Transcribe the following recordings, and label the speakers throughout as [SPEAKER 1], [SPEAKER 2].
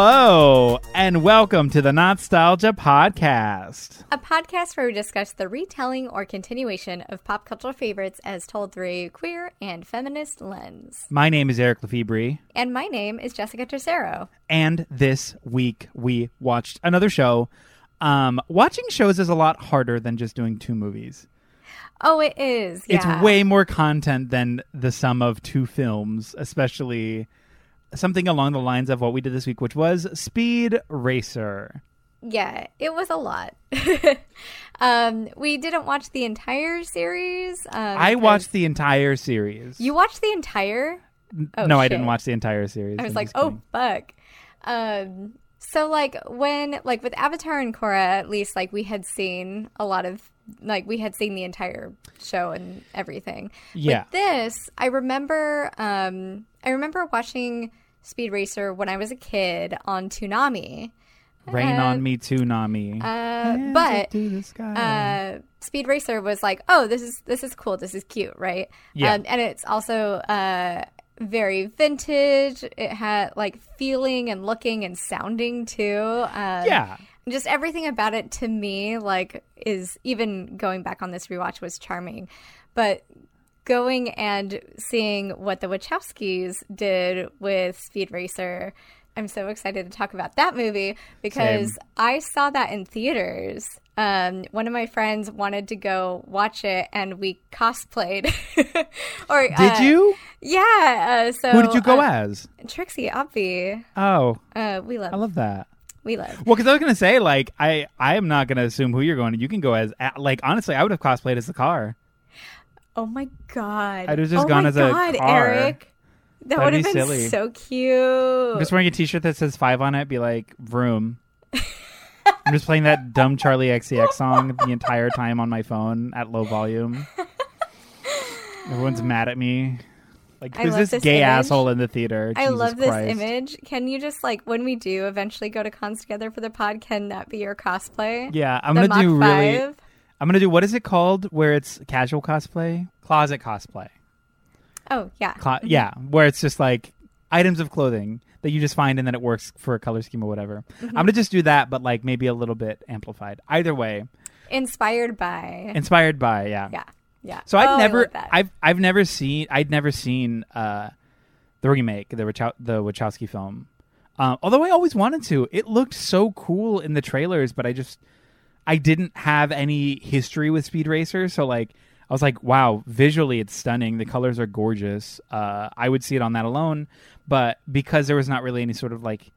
[SPEAKER 1] Hello, and welcome to the Nostalgia Podcast.
[SPEAKER 2] A podcast where we discuss the retelling or continuation of pop cultural favorites as told through a queer and feminist lens.
[SPEAKER 1] My name is Eric Lefebvre,
[SPEAKER 2] And my name is Jessica Tercero.
[SPEAKER 1] and this week we watched another show. Um, watching shows is a lot harder than just doing two movies.
[SPEAKER 2] Oh, it is.
[SPEAKER 1] It's way more content than the sum of two films, especially something along the lines of what we did this week, which was Speed Racer.
[SPEAKER 2] Yeah, it was a lot. um, we didn't watch the entire series. Um,
[SPEAKER 1] I watched the entire series.
[SPEAKER 2] You watched the entire? Oh,
[SPEAKER 1] no, I didn't watch the entire series.
[SPEAKER 2] I was
[SPEAKER 1] I'm
[SPEAKER 2] like, oh fuck. Um, so like when like with Avatar and Korra, at least like we had seen a lot of like we had seen the entire show and everything.
[SPEAKER 1] Yeah.
[SPEAKER 2] With this, I remember um I remember watching Speed Racer when I was a kid on Toonami.
[SPEAKER 1] Rain
[SPEAKER 2] uh,
[SPEAKER 1] on me too, Nami.
[SPEAKER 2] Uh, but uh, Speed Racer was like, oh, this is this is cool, this is cute, right?
[SPEAKER 1] Yeah.
[SPEAKER 2] Um, and it's also uh, very vintage. It had like feeling and looking and sounding too. Um,
[SPEAKER 1] yeah.
[SPEAKER 2] Just everything about it to me like is even going back on this rewatch was charming, but going and seeing what the Wachowskis did with Speed Racer. I'm so excited to talk about that movie because
[SPEAKER 1] Same.
[SPEAKER 2] I saw that in theaters. Um, one of my friends wanted to go watch it, and we cosplayed. or
[SPEAKER 1] Did
[SPEAKER 2] uh,
[SPEAKER 1] you?
[SPEAKER 2] Yeah. Uh, so
[SPEAKER 1] Who did you go
[SPEAKER 2] uh,
[SPEAKER 1] as?
[SPEAKER 2] Trixie, Obvi.
[SPEAKER 1] Oh,
[SPEAKER 2] Uh, we love.
[SPEAKER 1] I love that.
[SPEAKER 2] We love.
[SPEAKER 1] Well, because I was gonna say, like, I I am not gonna assume who you're going. to. You can go as, like, honestly, I would have cosplayed as the car.
[SPEAKER 2] Oh my god!
[SPEAKER 1] I'd have just
[SPEAKER 2] oh
[SPEAKER 1] gone
[SPEAKER 2] my
[SPEAKER 1] as a
[SPEAKER 2] god,
[SPEAKER 1] car.
[SPEAKER 2] Eric. That would have
[SPEAKER 1] be
[SPEAKER 2] been
[SPEAKER 1] silly.
[SPEAKER 2] so cute.
[SPEAKER 1] I'm just wearing a T-shirt that says five on it. Be like, vroom. I'm just playing that dumb Charli XCX song the entire time on my phone at low volume. Everyone's mad at me. Like, who's this,
[SPEAKER 2] this
[SPEAKER 1] gay
[SPEAKER 2] image.
[SPEAKER 1] asshole in the theater?
[SPEAKER 2] I
[SPEAKER 1] Jesus
[SPEAKER 2] love this
[SPEAKER 1] Christ.
[SPEAKER 2] image. Can you just like when we do eventually go to cons together for the pod? Can that be your cosplay?
[SPEAKER 1] Yeah, I'm
[SPEAKER 2] The
[SPEAKER 1] gonna do
[SPEAKER 2] Mach
[SPEAKER 1] really.
[SPEAKER 2] 5?
[SPEAKER 1] I'm gonna do what is it called? Where it's casual cosplay, closet cosplay.
[SPEAKER 2] Oh yeah.
[SPEAKER 1] Clo- yeah, where it's just like items of clothing that you just find and then it works for a color scheme or whatever.
[SPEAKER 2] Mm-hmm.
[SPEAKER 1] I'm gonna just do that, but like maybe a little bit amplified. Either way,
[SPEAKER 2] Inspired by.
[SPEAKER 1] inspired by yeah.
[SPEAKER 2] yeah. Yeah.
[SPEAKER 1] So I've
[SPEAKER 2] Oh,
[SPEAKER 1] never. I've I've never seen, I'd never seen uh, the remake, the Wachow- the Wachowski film. Um, although I always wanted to, it looked so cool in the trailers, but I just I didn't have any history with Speed Racer, so like I was like, wow, visually it's stunning. The colors are gorgeous. Uh, I would see it on that alone, but because there was not really any sort of like.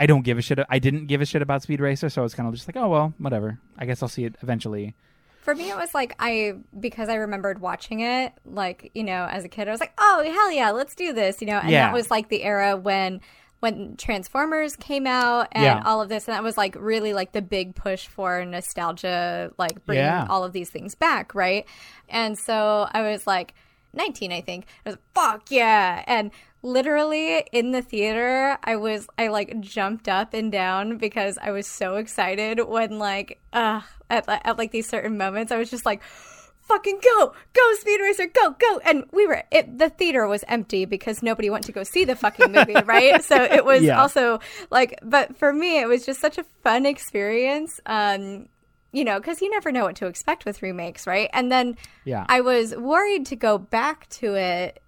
[SPEAKER 1] I don't give a shit. I didn't give a shit about Speed Racer, so I was kind of just like, oh well, whatever. I guess I'll see it eventually.
[SPEAKER 2] For me, it was like I because I remembered watching it, like you know, as a kid, I was like, "Oh hell yeah, let's do this!" You know, and
[SPEAKER 1] Yeah.
[SPEAKER 2] that was like the era when when Transformers came out and
[SPEAKER 1] Yeah.
[SPEAKER 2] all of this, and that was like really like the big push for nostalgia, like bringing
[SPEAKER 1] Yeah.
[SPEAKER 2] all of these things back, right? And so I was like 19, I think. I was fuck yeah, and literally in the theater i was i like jumped up and down because i was so excited when like uh at, at like these certain moments i was just like fucking go go speed racer go go and we were it, the theater was empty because nobody went to go see the fucking movie right so it was
[SPEAKER 1] Yeah.
[SPEAKER 2] also like but for me it was just such a fun experience um you know because you never know what to expect with remakes right and then
[SPEAKER 1] Yeah.
[SPEAKER 2] I was worried to go back to it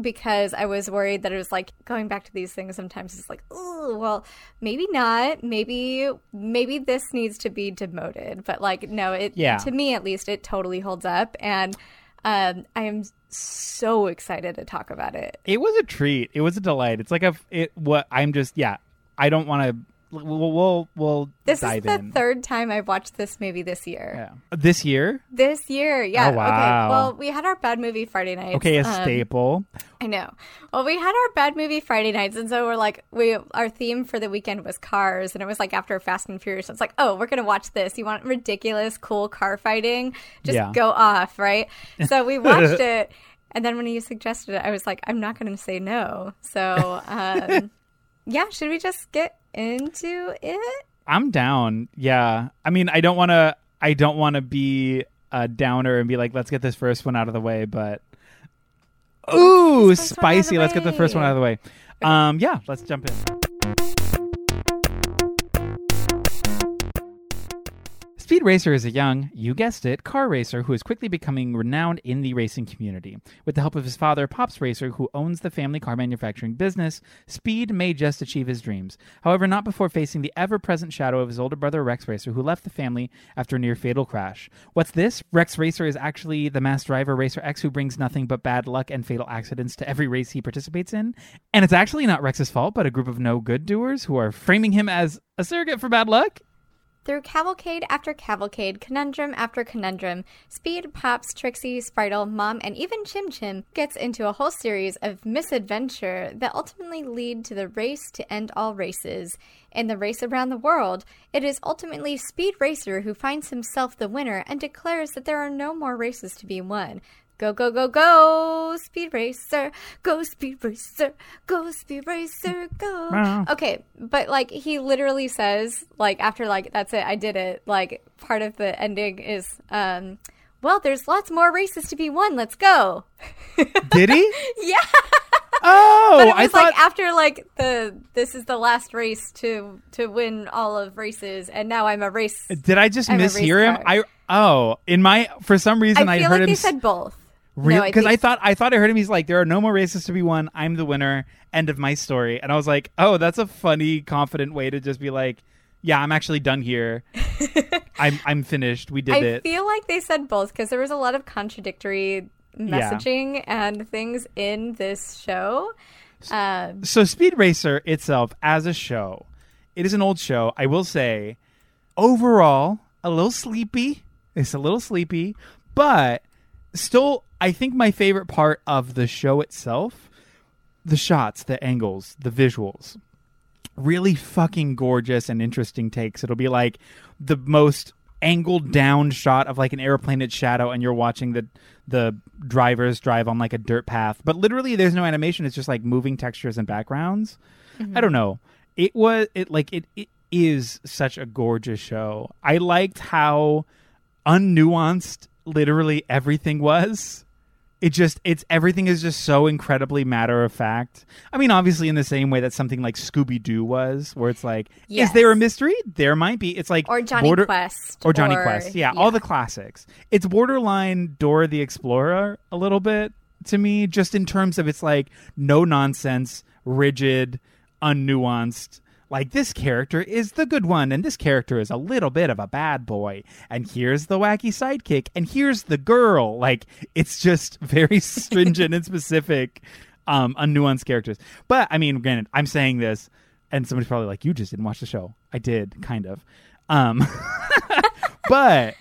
[SPEAKER 2] because I was worried that it was like going back to these things sometimes it's like, oh, well, maybe not. Maybe maybe this needs to be demoted. But like no, it
[SPEAKER 1] Yeah.
[SPEAKER 2] to me at least it totally holds up and um I am so excited to talk about it.
[SPEAKER 1] It was a treat. It was a delight. It's like a it. What I'm just yeah. I don't want to. We'll we'll, we'll
[SPEAKER 2] This is the
[SPEAKER 1] in.
[SPEAKER 2] third time I've watched this movie this year.
[SPEAKER 1] Yeah. This year,
[SPEAKER 2] This year, yeah.
[SPEAKER 1] Oh, wow.
[SPEAKER 2] Okay. Well, we had our bad movie Friday night.
[SPEAKER 1] okay, a
[SPEAKER 2] Um,
[SPEAKER 1] staple.
[SPEAKER 2] I know. Well, we had our bad movie Friday nights, and so we're like, we our theme for the weekend was cars, and it was like after Fast and Furious. It's like, oh, we're gonna watch this. You want ridiculous, cool car fighting? Just
[SPEAKER 1] Yeah.
[SPEAKER 2] go off, right? So we watched it, and then when you suggested it, I was like, I'm not gonna say no. So, um, yeah, should we just get into it?
[SPEAKER 1] I'm down. Yeah. I mean, I don't want to. I don't want to be a downer and be like, let's get this first one out of the way. But ooh,
[SPEAKER 2] this first one out of
[SPEAKER 1] spicy. Let's get the first one out of the way. Um, yeah. Let's jump in. Speed Racer is a young, you guessed it, car racer who is quickly becoming renowned in the racing community. With the help of his father, Pops Racer, who owns the family car manufacturing business, Speed may just achieve his dreams. However, not before facing the ever present shadow of his older brother, Rex Racer, who left the family after a near fatal crash. What's this? Rex Racer is actually the mass driver, Racer X, who brings nothing but bad luck and fatal accidents to every race he participates in. And it's actually not Rex's fault, but a group of no good doers who are framing him as a surrogate for bad luck.
[SPEAKER 2] Through cavalcade after cavalcade, conundrum after conundrum, Speed, Pops, Trixie, Spritle, Mom, and even Chim Chim gets into a whole series of misadventure that ultimately lead to the race to end all races. In the race around the world, it is ultimately Speed Racer who finds himself the winner and declares that there are no more races to be won. Go, go, go, go, Speed Racer. Go, Speed Racer. Go, Speed Racer. Go.
[SPEAKER 1] Wow.
[SPEAKER 2] Okay, but like he literally says, like, after, like, that's it, I did it, like, part of the ending is, um, well, there's lots more races to be won. Let's go.
[SPEAKER 1] Did he?
[SPEAKER 2] Yeah.
[SPEAKER 1] Oh,
[SPEAKER 2] But it
[SPEAKER 1] I thought.
[SPEAKER 2] like after like the this is the last race to to win all of races, and now I'm a race.
[SPEAKER 1] Did I just
[SPEAKER 2] I'm
[SPEAKER 1] mishear him?
[SPEAKER 2] car.
[SPEAKER 1] I oh, in my for some reason I,
[SPEAKER 2] I
[SPEAKER 1] heard
[SPEAKER 2] like
[SPEAKER 1] him
[SPEAKER 2] they said both.
[SPEAKER 1] Real
[SPEAKER 2] No,
[SPEAKER 1] because I,
[SPEAKER 2] think-
[SPEAKER 1] thought I thought I heard him. He's like, there are no more races to be won. I'm the winner. End of my story. And I was like, oh, that's a funny, confident way to just be like, yeah, I'm actually done here. I'm I'm finished. We did
[SPEAKER 2] I
[SPEAKER 1] it.
[SPEAKER 2] I feel like they said both because there was a lot of contradictory messaging and things in this show. Um,
[SPEAKER 1] so Speed Racer itself as a show, it is an old show. I will say, overall, a little sleepy. It's a little sleepy, but still, I think my favorite part of the show itself, the shots, the angles, the visuals, really fucking gorgeous and interesting takes. It'll be like the most angled down shot of like an airplane at shadow and you're watching the the drivers drive on like a dirt path. But literally there's no animation. It's just like moving textures and backgrounds. Mm-hmm. I don't know. It was it like it, it is such a gorgeous show. I liked how unnuanced literally everything was it just it's everything is just so incredibly matter of fact. I mean, obviously in the same way that something like Scooby Doo was, where it's like,
[SPEAKER 2] Yes.
[SPEAKER 1] is there a mystery? There might be. It's like
[SPEAKER 2] or Jonny
[SPEAKER 1] border-
[SPEAKER 2] Quest.
[SPEAKER 1] or Jonny Quest. Yeah, all the classics. It's borderline Dora the Explorer a little bit to me, just in terms of it's like no nonsense, rigid, unnuanced. Like this character is the good one, and this character is a little bit of a bad boy. And here's the wacky sidekick, and here's the girl. Like it's just very stringent and specific, um, unnuanced characters. But I mean, granted, I'm saying this, and somebody's probably like, "You just didn't watch the show." I did, kind of. Um, but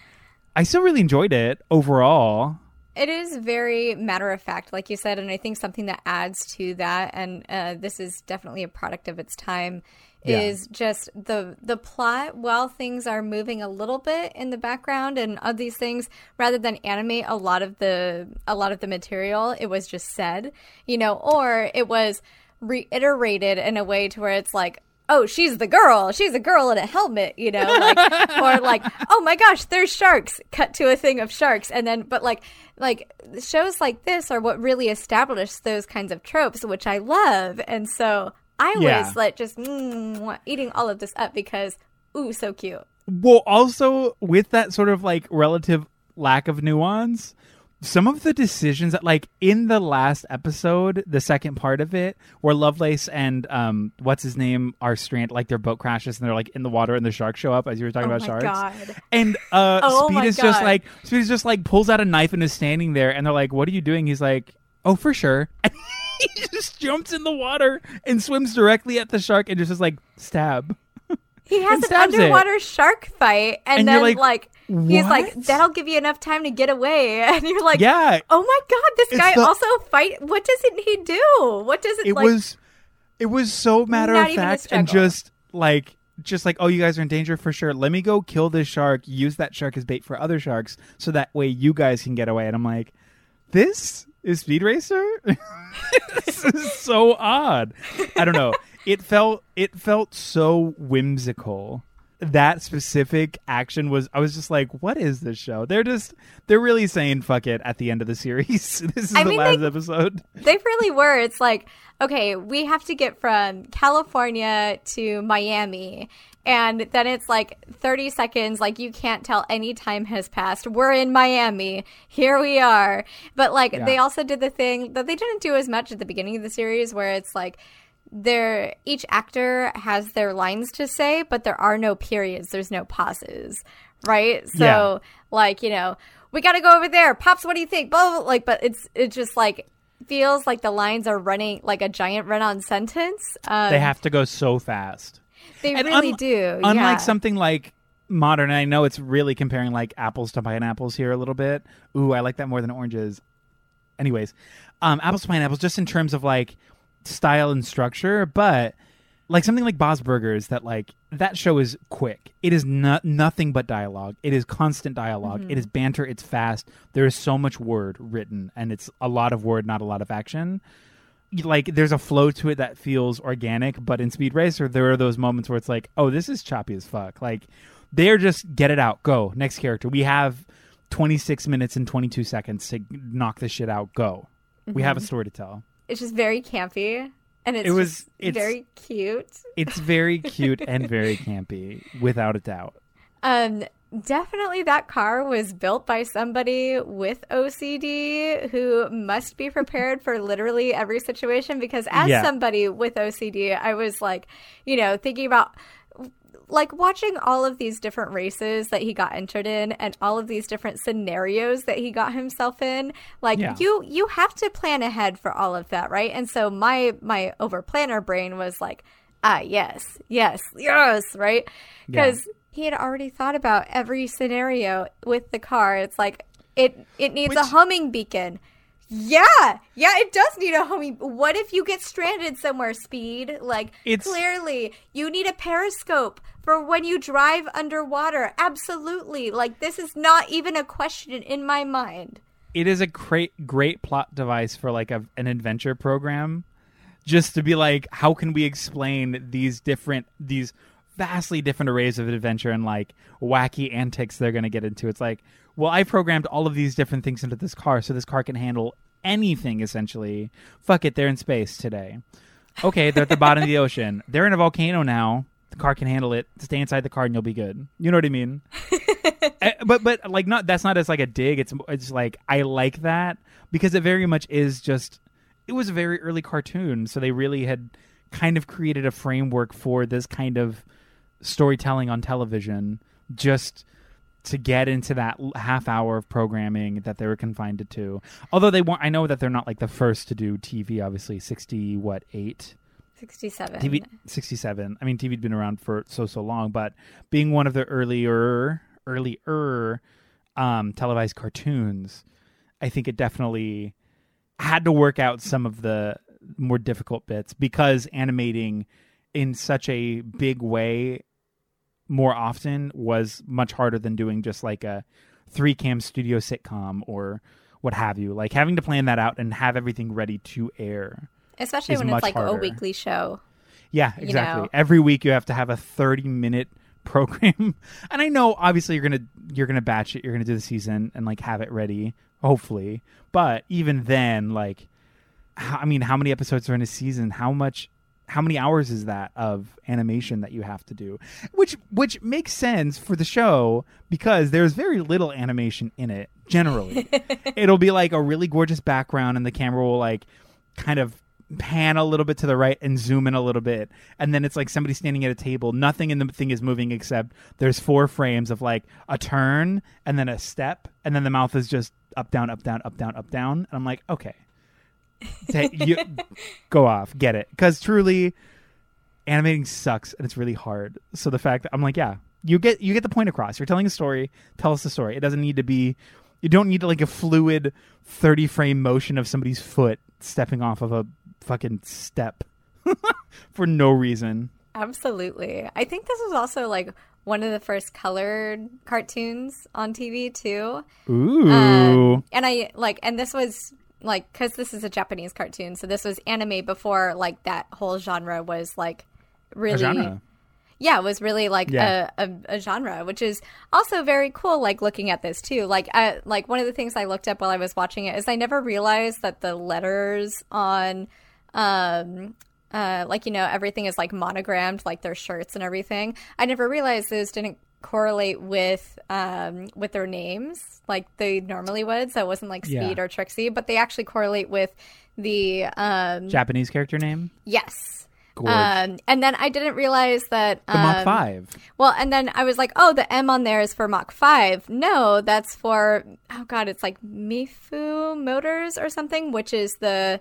[SPEAKER 1] I still really enjoyed it overall.
[SPEAKER 2] It is very matter of fact, like you said, and I think something that adds to that, and uh, this is definitely a product of its time,
[SPEAKER 1] Yeah.
[SPEAKER 2] is just the the plot. While things are moving a little bit in the background and of these things, rather than animate a lot of the a lot of the material, it was just said, you know, or it was reiterated in a way to where it's like. Oh, she's the girl. She's a girl in a helmet, you know, like, or like, oh my gosh, there's sharks. Cut to a thing of sharks, and then, but like, like shows like this are what really establish those kinds of tropes, which I love, and so I
[SPEAKER 1] Yeah.
[SPEAKER 2] was like just mm, eating all of this up because, ooh, so cute.
[SPEAKER 1] Well, also with that sort of like relative lack of nuance, some of the decisions that like in the last episode, the second part of it, where Lovelace and um what's his name are strand like their boat crashes and they're like in the water and the sharks show up as you were talking
[SPEAKER 2] Oh
[SPEAKER 1] about
[SPEAKER 2] my
[SPEAKER 1] sharks.
[SPEAKER 2] God.
[SPEAKER 1] And uh
[SPEAKER 2] Oh
[SPEAKER 1] Speed is just like Speed is just like pulls out a knife and is standing there and they're like, What are you doing? He's like, Oh, for sure. He just jumps in the water and swims directly at the shark and just is like stab.
[SPEAKER 2] He has an
[SPEAKER 1] stabs it.
[SPEAKER 2] underwater shark fight, and,
[SPEAKER 1] And
[SPEAKER 2] then
[SPEAKER 1] like,
[SPEAKER 2] like, he's like, "That'll give you enough time to get away," and you're like,
[SPEAKER 1] Yeah,
[SPEAKER 2] Oh my god, this guy
[SPEAKER 1] the-
[SPEAKER 2] also fight. What doesn't he do? What does it,
[SPEAKER 1] it
[SPEAKER 2] like?
[SPEAKER 1] was it was so matter of fact and just like just like oh you guys are in danger for sure let me go kill this shark use that shark as bait for other sharks so that way you guys can get away and i'm like this is speed racer this is so odd i don't know it felt it felt so whimsical that specific action was I was just like, what is this show? They're just they're really saying fuck it at the end of the series. this is
[SPEAKER 2] I
[SPEAKER 1] the
[SPEAKER 2] mean,
[SPEAKER 1] last
[SPEAKER 2] they-
[SPEAKER 1] episode.
[SPEAKER 2] They really were. It's like, okay, we have to get from California to Miami. And then it's like 30 seconds, like you can't tell any time has passed. We're in Miami. Here we are. But like
[SPEAKER 1] Yeah.
[SPEAKER 2] they also did the thing that they didn't do as much at the beginning of the series where it's like there each actor has their lines to say, but there are no periods, there's no pauses. Right? So
[SPEAKER 1] Yeah.
[SPEAKER 2] like, you know, we gotta go over there. Pops, what do you think? Blah, blah, blah. like but it's it's just like feels like the lines are running like a giant run-on sentence. Um,
[SPEAKER 1] They have to go so fast.
[SPEAKER 2] They
[SPEAKER 1] And
[SPEAKER 2] really
[SPEAKER 1] un-
[SPEAKER 2] do.
[SPEAKER 1] Unlike
[SPEAKER 2] yeah.
[SPEAKER 1] something like modern, and I know it's really comparing like apples to pineapples here a little bit. Ooh, I like that more than oranges. Anyways, um, apples to pineapples, just in terms of like style and structure, but like something like Bob's Burgers, that like that show is quick. It is not nothing but dialogue. It is constant dialog
[SPEAKER 2] Mm-hmm.
[SPEAKER 1] It is banter. It's fast. There is so much word written, and it's a lot of word, not a lot of action like there's a flow to it that feels organic but in speed racer there are those moments where it's like oh this is choppy as fuck. Like they're just get it out go next character. We have 26 minutes and 22 seconds to knock this shit out go. We have a story to tell.
[SPEAKER 2] It's just very campy and it's
[SPEAKER 1] It was- it's-
[SPEAKER 2] very cute.
[SPEAKER 1] it's very cute and very campy without a doubt.
[SPEAKER 2] Um, definitely that car was built by somebody with OCD who must be prepared for literally every situation because as
[SPEAKER 1] Yeah.
[SPEAKER 2] somebody with OCD, I was like, you know, thinking about like watching all of these different races that he got entered in and all of these different scenarios that he got himself in like
[SPEAKER 1] Yeah.
[SPEAKER 2] you you have to plan ahead for all of that right and so my my over planner brain was like ah yes yes yes right
[SPEAKER 1] Yeah.
[SPEAKER 2] He had already thought about every scenario with the car it's like it it needs a
[SPEAKER 1] Which-
[SPEAKER 2] homing beacon yeah, yeah, it does need a homing. What if you get stranded somewhere, Speed? Like,
[SPEAKER 1] It's-
[SPEAKER 2] clearly, you need a periscope for when you drive underwater. Absolutely. Like, this is not even a question in my mind.
[SPEAKER 1] it is a great great plot device for like a, an adventure program just to be like how can we explain these different these vastly different arrays of adventure and like wacky antics they're going to get into. It's like well i programmed all of these different things into this car so this car can handle anything essentially. Fuck it they're in space today. Okay they're at the bottom of the ocean. They're in a volcano now. The car can handle it. Stay inside the car and you'll be good. You know what i mean? Eh, but but like not that's not as like a dig. It's it's like i like that because it very much is just it was a very early cartoon. So they really had kind of created a framework for this kind of storytelling on television just to get into that half hour of programming that they were confined to although they want i know that they're not like the first to do tv obviously 60 what 8
[SPEAKER 2] 67.
[SPEAKER 1] TV 67. I mean, TV'd been around for so so long, but being one of the earlier earlier um, televised cartoons, I think it definitely had to work out some of the more difficult bits because animating in such a big way more often was much harder than doing just like a three cam studio sitcom or what have you. Like having to plan that out and have everything ready to air.
[SPEAKER 2] Especially when it's like a weekly show.
[SPEAKER 1] Yeah, exactly.
[SPEAKER 2] know.
[SPEAKER 1] Every week you have to have a 30 minute program. and I know obviously you're going to you're going to batch it, you're going to do the season and like have it ready, hopefully. But even then like I mean, how many episodes are in a season? How much how many hours is that of animation that you have to do? Which which makes sense for the show because there's very little animation in it generally. It'll be like a really gorgeous background and the camera will like kind of pan a little bit to the right and zoom in a little bit. And then it's like somebody standing at a table. Nothing in the thing is moving except there's four frames of like a turn and then a step. And then the mouth is just up down up down up down up down. And i'm like okay Ta- you, go off. Get it. Because truly animating sucks and it's really hard. So the fact that i'm like yeah you get you get the point across. You're telling a story. Tell us the story. It doesn't need to be you don't need like a fluid 30 frame motion of somebody's foot stepping off of a fucking step for no reason.
[SPEAKER 2] Absolutely. I think this was also like one of the first colored cartoons on TV too.
[SPEAKER 1] ooh.
[SPEAKER 2] Um, and I like, and this was like, because this is a Japanese cartoon, so this was anime before like that whole genre was like really. yeah, it was really like
[SPEAKER 1] Yeah.
[SPEAKER 2] a, a, a genre, which is also very cool. Like looking at this too, like I, like one of the things I looked up while I was watching it is I never realized that the letters on, um, uh, like you know everything is like monogrammed, like their shirts and everything. I never realized those didn't correlate with um with their names like they normally would. So it wasn't like
[SPEAKER 1] Yeah.
[SPEAKER 2] Speed or Trixie, but they actually correlate with the um
[SPEAKER 1] Japanese character name.
[SPEAKER 2] yes. Um, and then I didn't realize that
[SPEAKER 1] the Mach
[SPEAKER 2] um,
[SPEAKER 1] Five.
[SPEAKER 2] well, and then I was like, oh, the M on there is for Mach 5. No, that's for, oh God, it's like Mifu Motors or something, which is the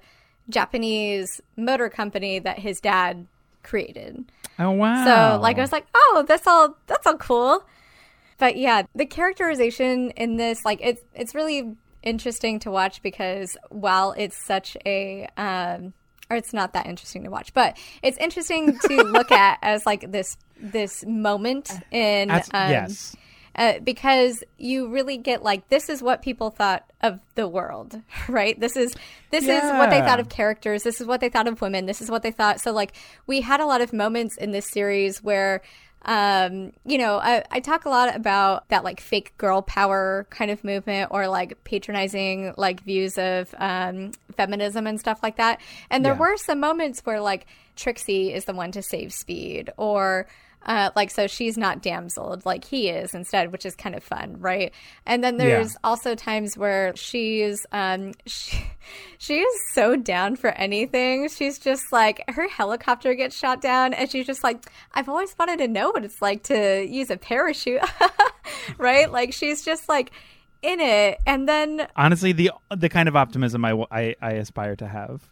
[SPEAKER 2] Japanese motor company that his dad created.
[SPEAKER 1] Oh wow.
[SPEAKER 2] So, like, I was like, oh, that's all, that's all cool. But yeah, the characterization in this, like, it's, it's really interesting to watch because while it's such a, um, or it's not that interesting to watch, but it's interesting to look at as like this this moment in
[SPEAKER 1] That's-
[SPEAKER 2] um,
[SPEAKER 1] yes.
[SPEAKER 2] Uh, because you really get like this is what people thought of the world, right? This is this is what they thought of characters. This is what they thought of women. This is what they thought. So like we had a lot of moments in this series where. Um, you know, I, I talk a lot about that like fake girl power kind of movement or like patronizing like views of um, feminism and stuff like that. And there
[SPEAKER 1] Yeah.
[SPEAKER 2] were some moments where like Trixie is the one to save Speed or uh, like so she's not damseled like he is instead, which is kind of fun, right? And then there's
[SPEAKER 1] Yeah.
[SPEAKER 2] also times where she's um she, she is so down for anything. She's just like her helicopter gets shot down, and she's just like, I've always wanted to know what it's like to use a parachute, right? Like she's just like in it, and then
[SPEAKER 1] Honestly, the the kind of optimism I I aspire to have.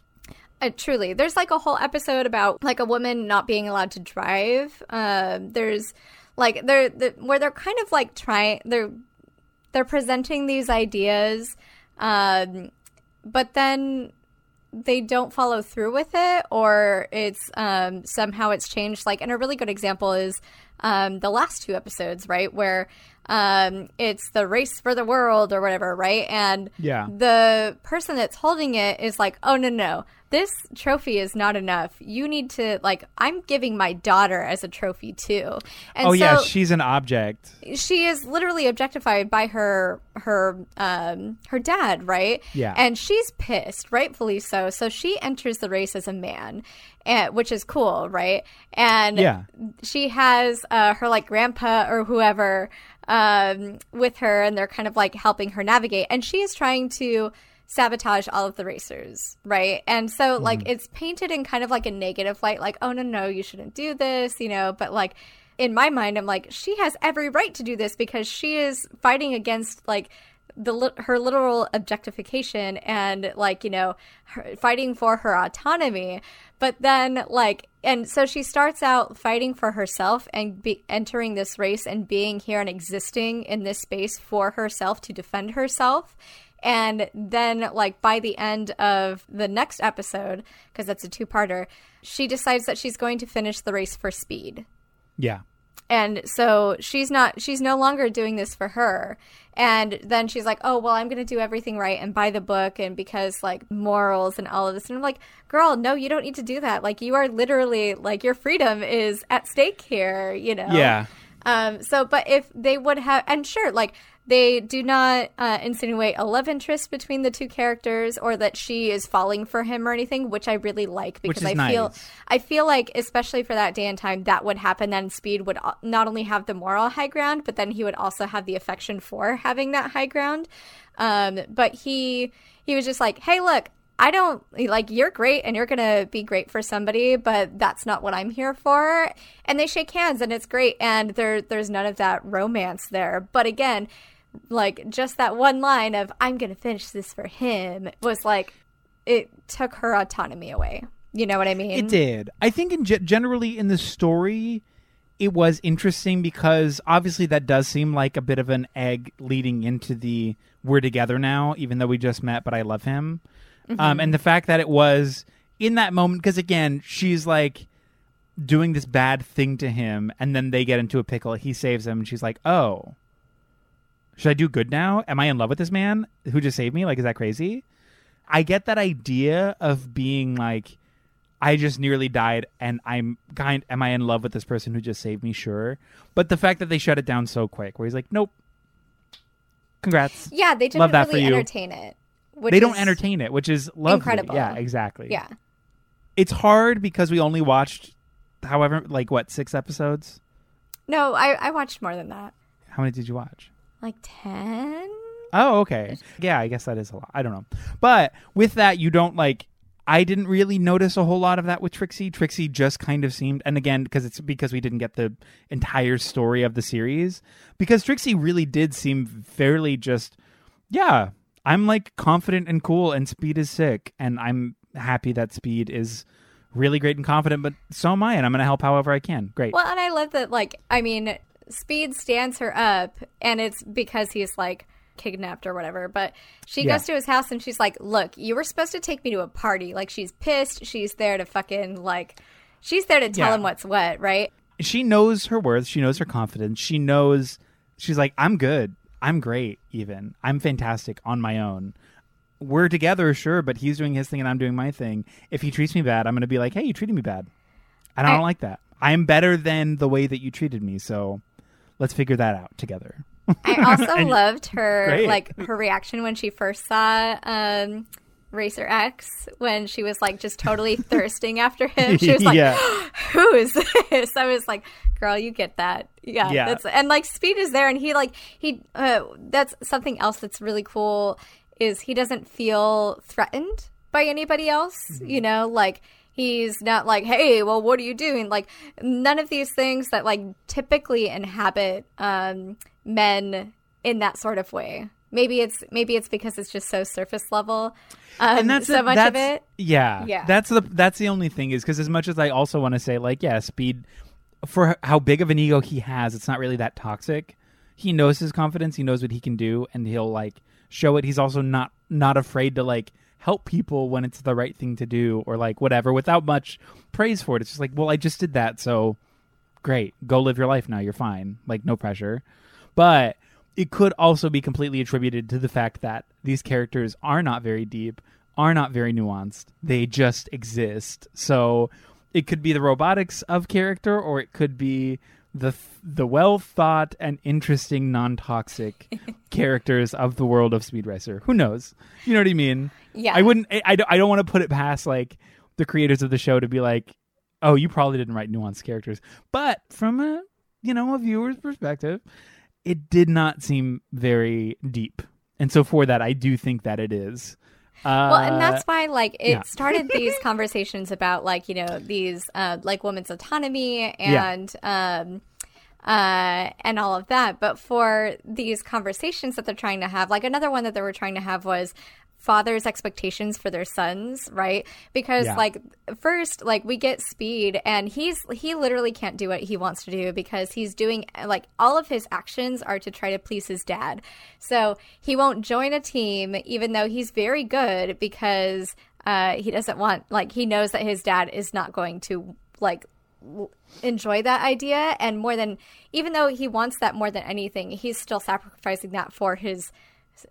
[SPEAKER 2] Uh, truly, there's like a whole episode about like a woman not being allowed to drive. Um, there's like they're the, where they're kind of like trying they're they're presenting these ideas, um, but then they don't follow through with it, or it's um, somehow it's changed. Like, and a really good example is um, the last two episodes, right, where um, it's the race for the world or whatever, right, and
[SPEAKER 1] Yeah.
[SPEAKER 2] the person that's holding it is like, oh no no, this trophy is not enough. You need to like, I'm giving my daughter as a trophy too. And
[SPEAKER 1] oh yeah, she's an object.
[SPEAKER 2] she is literally objectified by her her um her dad, right?
[SPEAKER 1] Yeah.
[SPEAKER 2] and she's pissed, rightfully so. So she enters the race as a man, and which is cool, right? And
[SPEAKER 1] Yeah.
[SPEAKER 2] she has uh, her like grandpa or whoever um, with her, and they're kind of like helping her navigate. And she is trying to sabotage all of the racers, right? And so mm-hmm. like it's painted in kind of like a negative light, like oh no no you shouldn't do this, you know. But like in my mind, I'm like she has every right to do this because she is fighting against like the her literal objectification and like you know her, fighting for her autonomy but then like and so she starts out fighting for herself and be entering this race and being here and existing in this space for herself to defend herself and then like by the end of the next episode because that's a two-parter she decides that she's going to finish the race for speed.
[SPEAKER 1] Yeah.
[SPEAKER 2] and so she's not she's no longer doing this for her. And then she's like oh well i'm gonna do everything right and buy the book and because like morals and all of this. And i'm like girl no you don't need to do that. Like you are literally like your freedom is at stake here you know?
[SPEAKER 1] Yeah.
[SPEAKER 2] um so but if they would have and sure like they do not uh, insinuate a love interest between the two characters or that she is falling for him or anything which i really like because i feel
[SPEAKER 1] nice.
[SPEAKER 2] I feel like, especially for that day and time, that would happen. Then Speed would not only have the moral high ground, but then he would also have the affection for having that high ground. Um, but he he was just like, "Hey, look, I don't like you're great and you're gonna be great for somebody, but that's not what I'm here for." And they shake hands and it's great, and there there's none of that romance there. But again, like just that one line of "I'm gonna finish this for him" was like it took her autonomy away. You know what I mean?
[SPEAKER 1] It did. I think in ge- generally in the story, it was interesting because obviously that does seem like a bit of an egg leading into the we're together now, even though we just met, but I love him. Um, and the fact that it was in that moment, because again, she's like doing this bad thing to him, and then they get into a pickle. He saves them, and she's like, "Oh, should I do good now? Am I in love with this man who just saved me? Like, is that crazy?" I get that idea of being like, I just nearly died, and I'm kind. Am I in love with this person who just saved me? Sure, but the fact that they shut it down so quick, where he's like, "Nope, congrats."
[SPEAKER 2] Yeah, they didn't
[SPEAKER 1] Love that for
[SPEAKER 2] really
[SPEAKER 1] you.
[SPEAKER 2] entertain it. Which
[SPEAKER 1] they don't entertain it, which is lovely.
[SPEAKER 2] incredible.
[SPEAKER 1] Yeah, exactly.
[SPEAKER 2] Yeah.
[SPEAKER 1] it's hard because we only watched, however, like what six episodes.
[SPEAKER 2] No, I, I watched more than that.
[SPEAKER 1] How many did you watch?
[SPEAKER 2] Like 10?
[SPEAKER 1] Oh, okay. Yeah, I guess that is a lot. I don't know. But with that, you don't like. I didn't really notice a whole lot of that with Trixie. Trixie just kind of seemed, and again, because it's because we didn't get the entire story of the series, because Trixie really did seem fairly just, yeah, I'm like confident and cool, and Speed is sick, and I'm happy that Speed is really great and confident, but so am I, and I'm going to help however I can. Great.
[SPEAKER 2] Well, and I love that, like, I mean, Speed stands her up, and it's because he's, like, kidnapped or whatever. But she
[SPEAKER 1] Yeah.
[SPEAKER 2] goes to his house and she's like, Look, you were supposed to take me to a party. Like, she's pissed. She's there to fucking, like, she's there to tell
[SPEAKER 1] Yeah.
[SPEAKER 2] him what's what, right?
[SPEAKER 1] she knows her worth. She knows her confidence. She knows she's like, I'm good. I'm great, even. I'm fantastic on my own. We're together, sure, but he's doing his thing and I'm doing my thing. If he treats me bad, I'm going to be like, hey, you treated me bad. And I don't like that. I'm better than the way that you treated me. So let's figure that out together.
[SPEAKER 2] I also loved her
[SPEAKER 1] Great.
[SPEAKER 2] like her reaction when she first saw um Racer X when she was like just totally thirsting after him. She was like,
[SPEAKER 1] Yeah.
[SPEAKER 2] "Who is this?" I was like, "Girl, you get that." Yeah,
[SPEAKER 1] Yeah.
[SPEAKER 2] That's and like Speed is there, and he like he. Uh, that's something else that's really cool is he doesn't feel threatened by anybody else.
[SPEAKER 1] Mm-hmm.
[SPEAKER 2] You know, like. He's not like, hey, well, what are you doing? Like, none of these things that like typically inhabit um, men in that sort of way. Maybe it's maybe it's because it's just so surface level. Um,
[SPEAKER 1] and that's
[SPEAKER 2] so
[SPEAKER 1] the-
[SPEAKER 2] much
[SPEAKER 1] that's,
[SPEAKER 2] of it.
[SPEAKER 1] Yeah,
[SPEAKER 2] Yeah.
[SPEAKER 1] That's the that's the only thing is because as much as I also want to say like yeah, speed for how big of an ego he has, it's not really that toxic. He knows his confidence. He knows what he can do, and he'll like show it. He's also not not afraid to like help people when it's the right thing to do or like whatever without much praise for it. It's just like, well, I just did that, so great. Go live your life now. You're fine. Like no pressure. But it could also be completely attributed to the fact that these characters are not very deep, are not very nuanced. They just exist. So it could be the robotics of character, or it could be the the well thought and interesting non toxic characters of the world of Speed Racer. Who knows? You know what I mean?
[SPEAKER 2] Yeah.
[SPEAKER 1] I wouldn't. I, I don't, I don't want to put it past like the creators of the show to be like, oh, you probably didn't write nuanced characters, but from a you know a viewer's perspective, it did not seem very deep, and so for that, I do think that it is. Uh,
[SPEAKER 2] well, and that's why like it
[SPEAKER 1] yeah.
[SPEAKER 2] started these conversations about like you know these uh, like women's autonomy
[SPEAKER 1] Yeah.
[SPEAKER 2] and um uh and all of that. But for these conversations that they're trying to have, like another one that they were trying to have was fathers expectations for their sons right? Because
[SPEAKER 1] Yeah.
[SPEAKER 2] like first like we get speed and he's he literally can't do what he wants to do because he's doing like all of his actions are to try to please his dad. So he won't join a team even though he's very good because uh he doesn't want like he knows that his dad is not going to like enjoy that idea. And more than even though he wants that more than anything he's still sacrificing that for his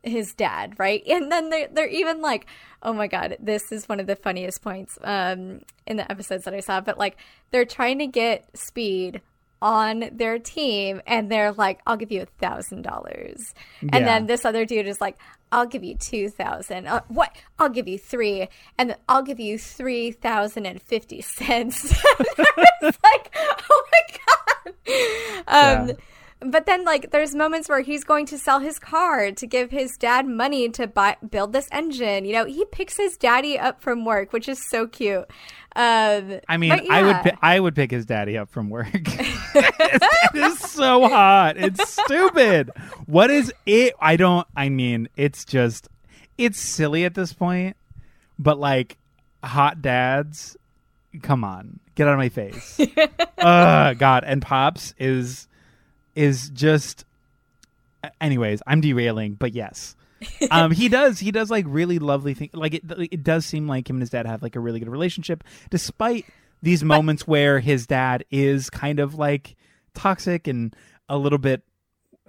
[SPEAKER 2] his dad right? And then they're, they're even like oh my god this is one of the funniest points um in the episodes that i saw but like they're trying to get speed on their team and they're like i'll give you a thousand dollars. And then this other dude is like i'll give you two thousand. Uh, what? I'll give you three. And then i'll give you three thousand and fifty cents. It's like oh my god. Um
[SPEAKER 1] Yeah.
[SPEAKER 2] But then like there's moments where he's going to sell his car to give his dad money to buy build this engine you know he picks his daddy up from work which is so cute um
[SPEAKER 1] I mean,
[SPEAKER 2] but
[SPEAKER 1] I would pi- I would pick his daddy up from work. it is so hot. It's stupid. What is it? I don't. I mean, it's just it's silly at this point. But like, hot dads, come on, get out of my face. Ugh, God. And pops is is just. Anyways, I'm derailing, but yes. um, he does. He does like really lovely things. Like it, it does seem like him and his dad have like a really good relationship, despite these moments where his dad is kind of like toxic and a little bit,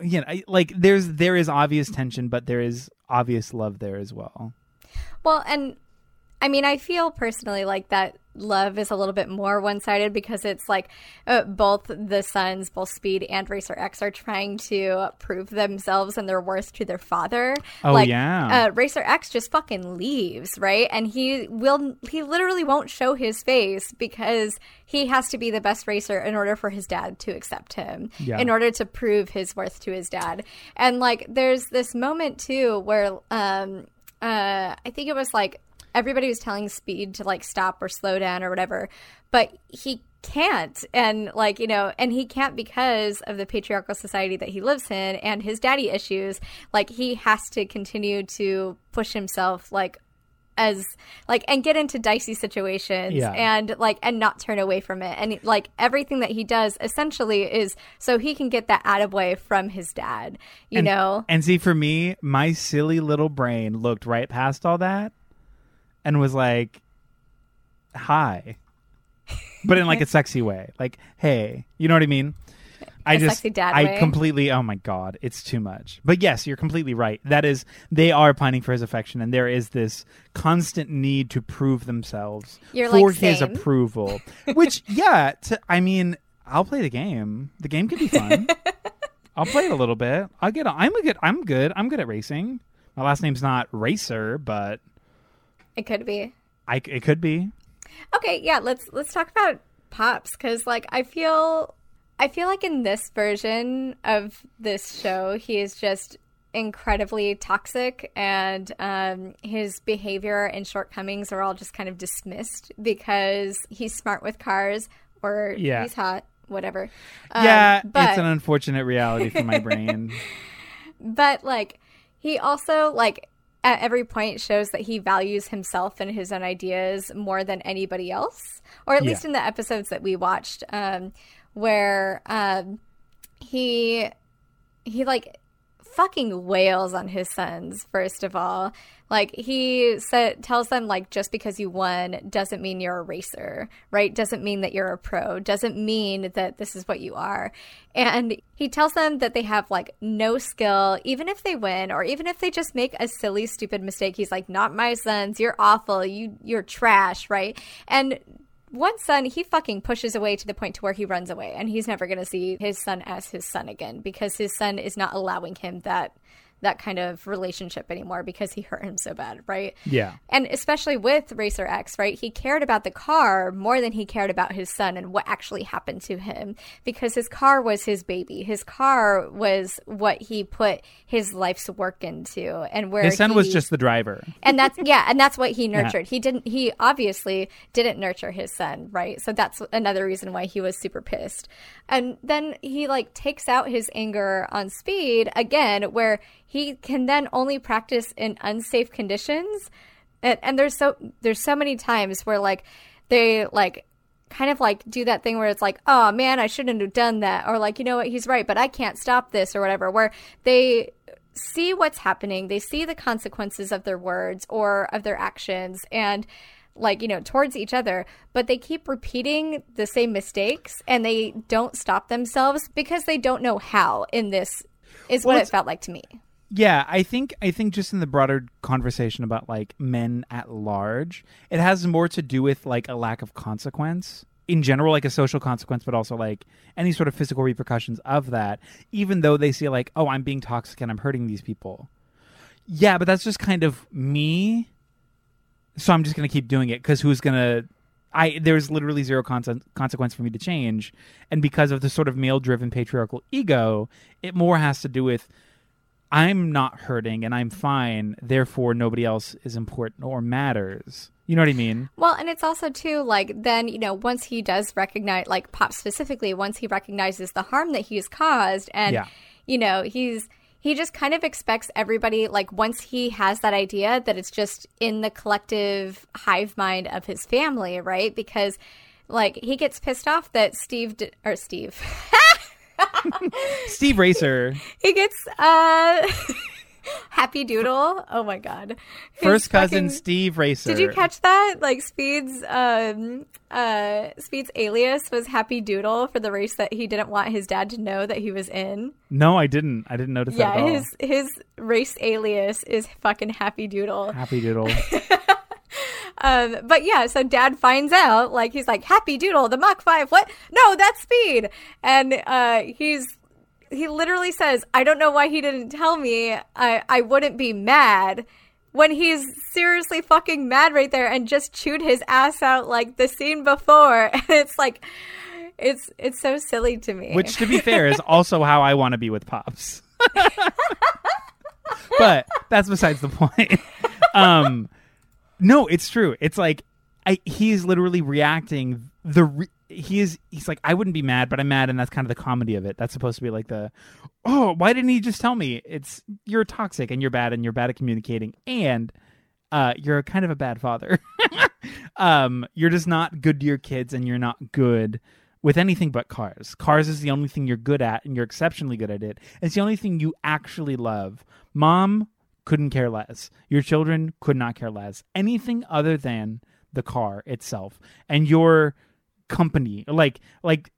[SPEAKER 1] you know, like there's there is obvious tension, but there is obvious love there as well.
[SPEAKER 2] Well, and I mean, I feel personally like that love is a little bit more one sided because it's like uh, both the sons, both Speed and Racer X, are trying to prove themselves and their worth to their father.
[SPEAKER 1] Oh,
[SPEAKER 2] like,
[SPEAKER 1] yeah.
[SPEAKER 2] Uh, Racer X just fucking leaves, right? And he will, he literally won't show his face because he has to be the best racer in order for his dad to accept him,
[SPEAKER 1] Yeah.
[SPEAKER 2] in order to prove his worth to his dad. And like, there's this moment too where, um, uh, I think it was like everybody was telling Speed to like stop or slow down or whatever, but he can't. And like you know and he can't because of the patriarchal society that he lives in and his daddy issues. Like he has to continue to push himself like as like and get into dicey situations
[SPEAKER 1] Yeah.
[SPEAKER 2] and like and not turn away from it. And like everything that he does essentially is so he can get that attaboy from his dad you
[SPEAKER 1] and,
[SPEAKER 2] know?
[SPEAKER 1] And see, for me, my silly little brain looked right past all that and was like, "Hi," but in like a sexy way, like, "Hey," you know what I mean? I
[SPEAKER 2] A
[SPEAKER 1] just, I
[SPEAKER 2] way.
[SPEAKER 1] completely. Oh my god, it's too much. But yes, you're completely right. That is, they are pining for his affection, and there is this constant need to prove themselves
[SPEAKER 2] You're
[SPEAKER 1] for
[SPEAKER 2] like,
[SPEAKER 1] his approval. Which, yeah, to, I mean, I'll play the game. The game can be fun. I'll play it a little bit. I'll get. I'm a good. I'm good. I'm good at racing. My last name's not Racer, but
[SPEAKER 2] it could be
[SPEAKER 1] I. It could be.
[SPEAKER 2] Okay, yeah, let's let's talk about Pops cuz like I feel I feel like in this version of this show he is just incredibly toxic and um, his behavior and shortcomings are all just kind of dismissed because he's smart with cars or
[SPEAKER 1] Yeah.
[SPEAKER 2] he's hot whatever Um,
[SPEAKER 1] yeah,
[SPEAKER 2] but
[SPEAKER 1] it's an unfortunate reality for my brain.
[SPEAKER 2] but like he also like at every point shows that he values himself and his own ideas more than anybody else or at
[SPEAKER 1] Yeah.
[SPEAKER 2] least in the episodes that we watched um where um he he like fucking wails on his sons first of all. Like he said tells them like just because you won doesn't mean you're a racer right? Doesn't mean that you're a pro. Doesn't mean that this is what you are. And he tells them that they have like no skill even if they win or even if they just make a silly stupid mistake. He's like not my sons. You're awful. You you're trash right? And one son he fucking pushes away to the point to where he runs away and he's never going to see his son as his son again because his son is not allowing him that that kind of relationship anymore because he hurt him so bad right?
[SPEAKER 1] Yeah.
[SPEAKER 2] and especially with racer x right he cared about the car more than he cared about his son and what actually happened to him because his car was his baby. His car was what he put his life's work into and where
[SPEAKER 1] His son was just the driver.
[SPEAKER 2] and that's yeah and that's what he nurtured. He didn't he obviously didn't nurture his son right? So that's another reason why he was super pissed. And then he like takes out his anger on speed again where he can then only practice in unsafe conditions and, and there's so there's so many times where like they like kind of like do that thing where it's like, oh man, I shouldn't have done that, or like, you know what, he's right, but I can't stop this, or whatever, where they see what's happening, they see the consequences of their words or of their actions, and like, you know, towards each other, but they keep repeating the same mistakes and they don't stop themselves because they don't know how in this, is
[SPEAKER 1] Well,
[SPEAKER 2] what it felt like to me.
[SPEAKER 1] Yeah, I think I think just in the broader conversation about like men at large, it has more to do with like a lack of consequence in general, like a social consequence, but also like any sort of physical repercussions of that. Even though they see like, oh, I'm being toxic and I'm hurting these people. Yeah, but that's just kind of me. So I'm just gonna keep doing it because who's gonna? I there's literally zero conse- consequence for me to change, and because of the sort of male-driven patriarchal ego, it more has to do with I'm not hurting and I'm fine, therefore nobody else is important or matters. You know what I mean?
[SPEAKER 2] Well, and it's also too like then you know once he does recognize like Pop specifically once he recognizes the harm that he's caused and
[SPEAKER 1] Yeah.
[SPEAKER 2] you know he's he just kind of expects everybody like once he has that idea that it's just in the collective hive mind of his family, right? Because like he gets pissed off that Steve d- or Steve
[SPEAKER 1] Steve Racer,
[SPEAKER 2] he gets uh Happy Doodle. Oh my god. His
[SPEAKER 1] first cousin
[SPEAKER 2] fucking-
[SPEAKER 1] Steve Racer.
[SPEAKER 2] Did you catch that? Like Speed's um uh Speed's alias was Happy Doodle for the race that he didn't want his dad to know that he was in.
[SPEAKER 1] No, I didn't. I didn't notice that
[SPEAKER 2] Yeah, his his race alias is fucking Happy Doodle.
[SPEAKER 1] Happy Doodle.
[SPEAKER 2] Um, but yeah, so dad finds out, like, he's like, Happy Doodle, the Mach 5. What? No, that's speed. And uh, he's, he literally says, I don't know why he didn't tell me. I, I wouldn't be mad. When he's seriously fucking mad right there and just chewed his ass out like the scene before. And it's like, it's it's so silly to me.
[SPEAKER 1] Which, to be fair, is also how I want to be with pops. but that's besides the point. Um, no, it's true. It's like I, he's literally reacting. The re- he is he's like I wouldn't be mad, but I'm mad, and that's kind of the comedy of it. That's supposed to be like the oh, why didn't he just tell me? It's you're toxic and you're bad and you're bad at communicating and. Uh, you're kind of a bad father. um, you're just not good to your kids, and you're not good with anything but cars. Cars is the only thing you're good at, and you're exceptionally good at it. It's the only thing you actually love. Mom couldn't care less. Your children could not care less. Anything other than the car itself and your company, like like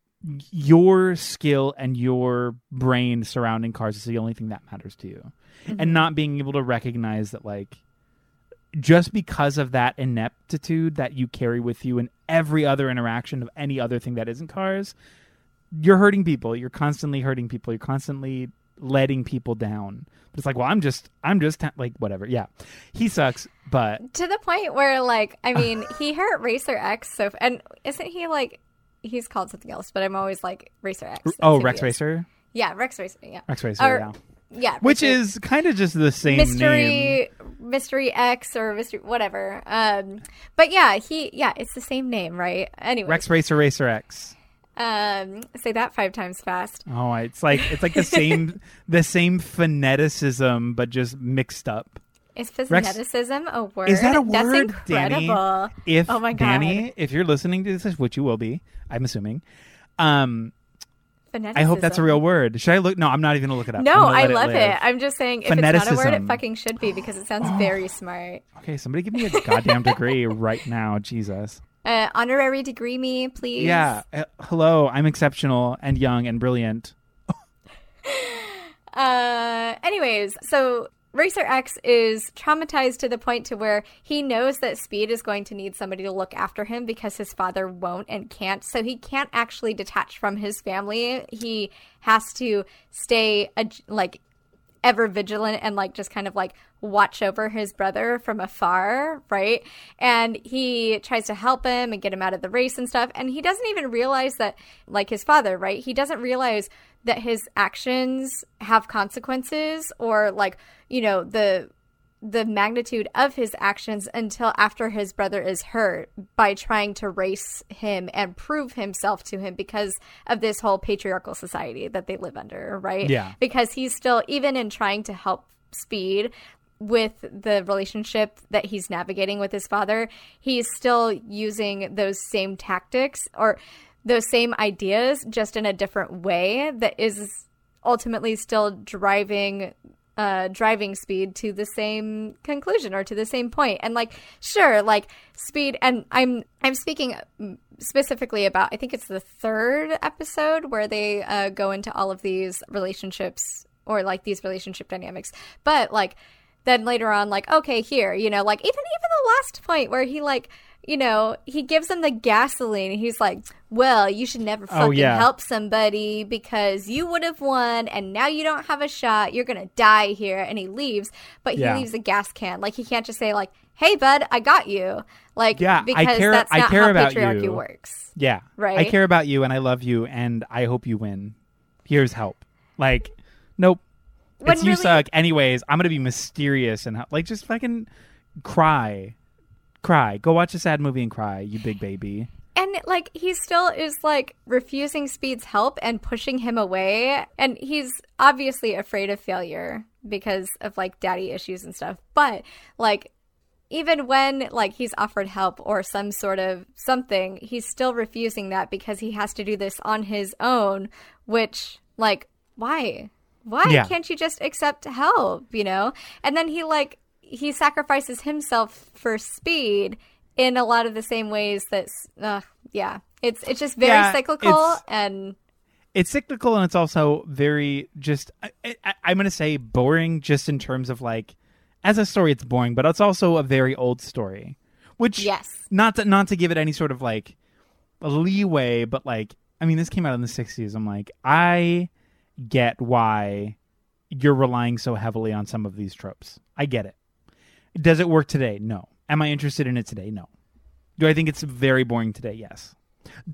[SPEAKER 1] your skill and your brain surrounding cars is the only thing that matters to you. Mm-hmm. And not being able to recognize that like just because of that ineptitude that you carry with you in every other interaction of any other thing that isn't cars, you're hurting people. You're constantly hurting people. You're constantly letting people down. But it's like, well, I'm just, I'm just like whatever. Yeah, he sucks, but
[SPEAKER 2] to the point where, like, I mean, he hurt Racer X. So, and isn't he like, he's called something else? But I'm always like Racer X.
[SPEAKER 1] oh, Rex Racer.
[SPEAKER 2] Yeah, Rex Racer. Yeah,
[SPEAKER 1] Rex Racer. Or, yeah.
[SPEAKER 2] Yeah,
[SPEAKER 1] which is kind of just the same
[SPEAKER 2] mystery,
[SPEAKER 1] name.
[SPEAKER 2] mystery X or mystery whatever. Um, but yeah, he yeah, it's the same name, right? Anyway,
[SPEAKER 1] Rex Racer Racer X.
[SPEAKER 2] Um, say that five times fast.
[SPEAKER 1] Oh, it's like it's like the same the same phoneticism, but just mixed up.
[SPEAKER 2] Is phoneticism a word?
[SPEAKER 1] Is that a word?
[SPEAKER 2] That's incredible.
[SPEAKER 1] Danny, if
[SPEAKER 2] oh my God.
[SPEAKER 1] Danny, if you're listening to this, which you will be, I'm assuming. Um,
[SPEAKER 2] Phoneticism.
[SPEAKER 1] I hope that's a real word. Should I look? No, I'm not even gonna look it up.
[SPEAKER 2] No,
[SPEAKER 1] I
[SPEAKER 2] love
[SPEAKER 1] it,
[SPEAKER 2] it, I'm just saying, if it's not a word, it fucking should be because it sounds very smart.
[SPEAKER 1] Okay, somebody give me a goddamn degree right now, Jesus.
[SPEAKER 2] Uh, honorary degree me, please.
[SPEAKER 1] Yeah. Uh, hello, I'm exceptional and young and brilliant.
[SPEAKER 2] uh, anyways, so Racer X is traumatized to the point to where he knows that Speed is going to need somebody to look after him because his father won't and can't. So he can't actually detach from his family. He has to stay like ever vigilant and like just kind of like watch over his brother from afar, right? And he tries to help him and get him out of the race and stuff. And he doesn't even realize that, like his father, right? He doesn't realize that his actions have consequences or like, you know, the the magnitude of his actions until after his brother is hurt by trying to race him and prove himself to him because of this whole patriarchal society that they live under, right?
[SPEAKER 1] Yeah.
[SPEAKER 2] Because he's still, even in trying to help Speed with the relationship that he's navigating with his father, he's still using those same tactics or those same ideas just in a different way that is ultimately still driving uh, driving speed to the same conclusion or to the same point. And like, sure, like speed, and I'm I'm speaking specifically about. I think it's the third episode where they uh, go into all of these relationships or like these relationship dynamics. But like, then later on, like, okay, here, you know, like even even the last point where he like you know, he gives them the gasoline. And he's like, "Well, you should never oh, fucking oh, yeah. help somebody because you would have won, and now you don't have a shot. You're gonna die here." And he leaves, but he yeah. leaves a gas can. Like he can't just say like, "Hey, bud, I got you." Like,
[SPEAKER 1] yeah,
[SPEAKER 2] because
[SPEAKER 1] I care,
[SPEAKER 2] that's not
[SPEAKER 1] I care
[SPEAKER 2] how
[SPEAKER 1] about
[SPEAKER 2] patriarchy
[SPEAKER 1] you.
[SPEAKER 2] works.
[SPEAKER 1] Yeah,
[SPEAKER 2] right.
[SPEAKER 1] I care about you, and I love you, and I hope you win. Here's help. Like, nope. When it's really... you suck. Anyways, I'm gonna be mysterious and like just fucking cry Cry. Go watch a sad movie and cry, you big baby.
[SPEAKER 2] And like he still is like refusing Speed's help and pushing him away. And he's obviously afraid of failure because of like daddy issues and stuff. But like even when like he's offered help or some sort of something, he's still refusing that because he has to do this on his own, which like why? Why yeah. can't you just accept help, you know? And then he like he sacrifices himself for speed in a lot of the same ways that uh, yeah it's it's just very yeah, cyclical and
[SPEAKER 1] it's cyclical and it's also very just I, am going to say boring just in terms of like as a story it's boring but it's also a very old story Which
[SPEAKER 2] Yes.
[SPEAKER 1] not to not to give it any sort of like leeway, but like I mean, this came out in the '60s. I'm like, I get why you're relying so heavily on some of these tropes. I get it. Does it work today? No. Am I interested in it today? No. Do I think it's very boring today? Yes.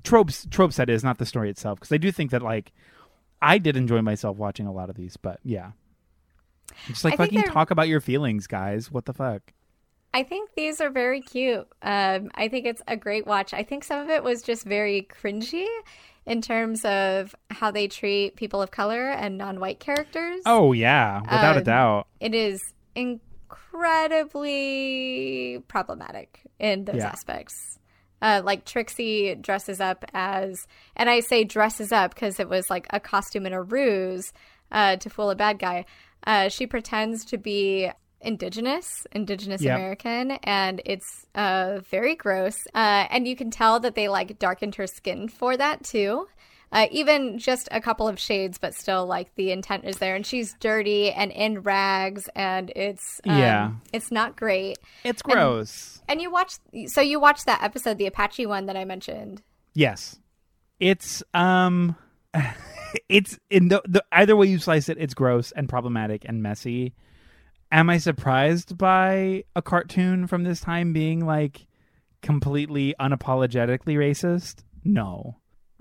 [SPEAKER 1] Tropes, tropes that is, not the story itself, because I do think that like I did enjoy myself watching a lot of these, but yeah. Just like
[SPEAKER 2] I
[SPEAKER 1] fucking talk about your feelings, guys. What the fuck?
[SPEAKER 2] I think these are very cute. Um, I think it's a great watch. I think some of it was just very cringy in terms of how they treat people of color and non-white characters.
[SPEAKER 1] Oh yeah, without a
[SPEAKER 2] Um,
[SPEAKER 1] doubt.
[SPEAKER 2] It is incredibly problematic in those
[SPEAKER 1] Yeah.
[SPEAKER 2] aspects. Uh, like Trixie dresses up as, and I say dresses up because it was like a costume and a ruse uh, to fool a bad guy. Uh, she pretends to be indigenous, indigenous
[SPEAKER 1] Yep.
[SPEAKER 2] American, and it's uh, very gross. Uh, and you can tell that they like darkened her skin for that too. Uh, even just a couple of shades, but still, like the intent is there, and she's dirty and in rags, and it's um,
[SPEAKER 1] Yeah.
[SPEAKER 2] it's not great.
[SPEAKER 1] It's gross.
[SPEAKER 2] And you watch, so you watched that episode, the Apache one that I mentioned.
[SPEAKER 1] Yes. It's um it's in the, the either way you slice it, it's gross and problematic and messy. Am I surprised by a cartoon from this time being like completely unapologetically racist? No.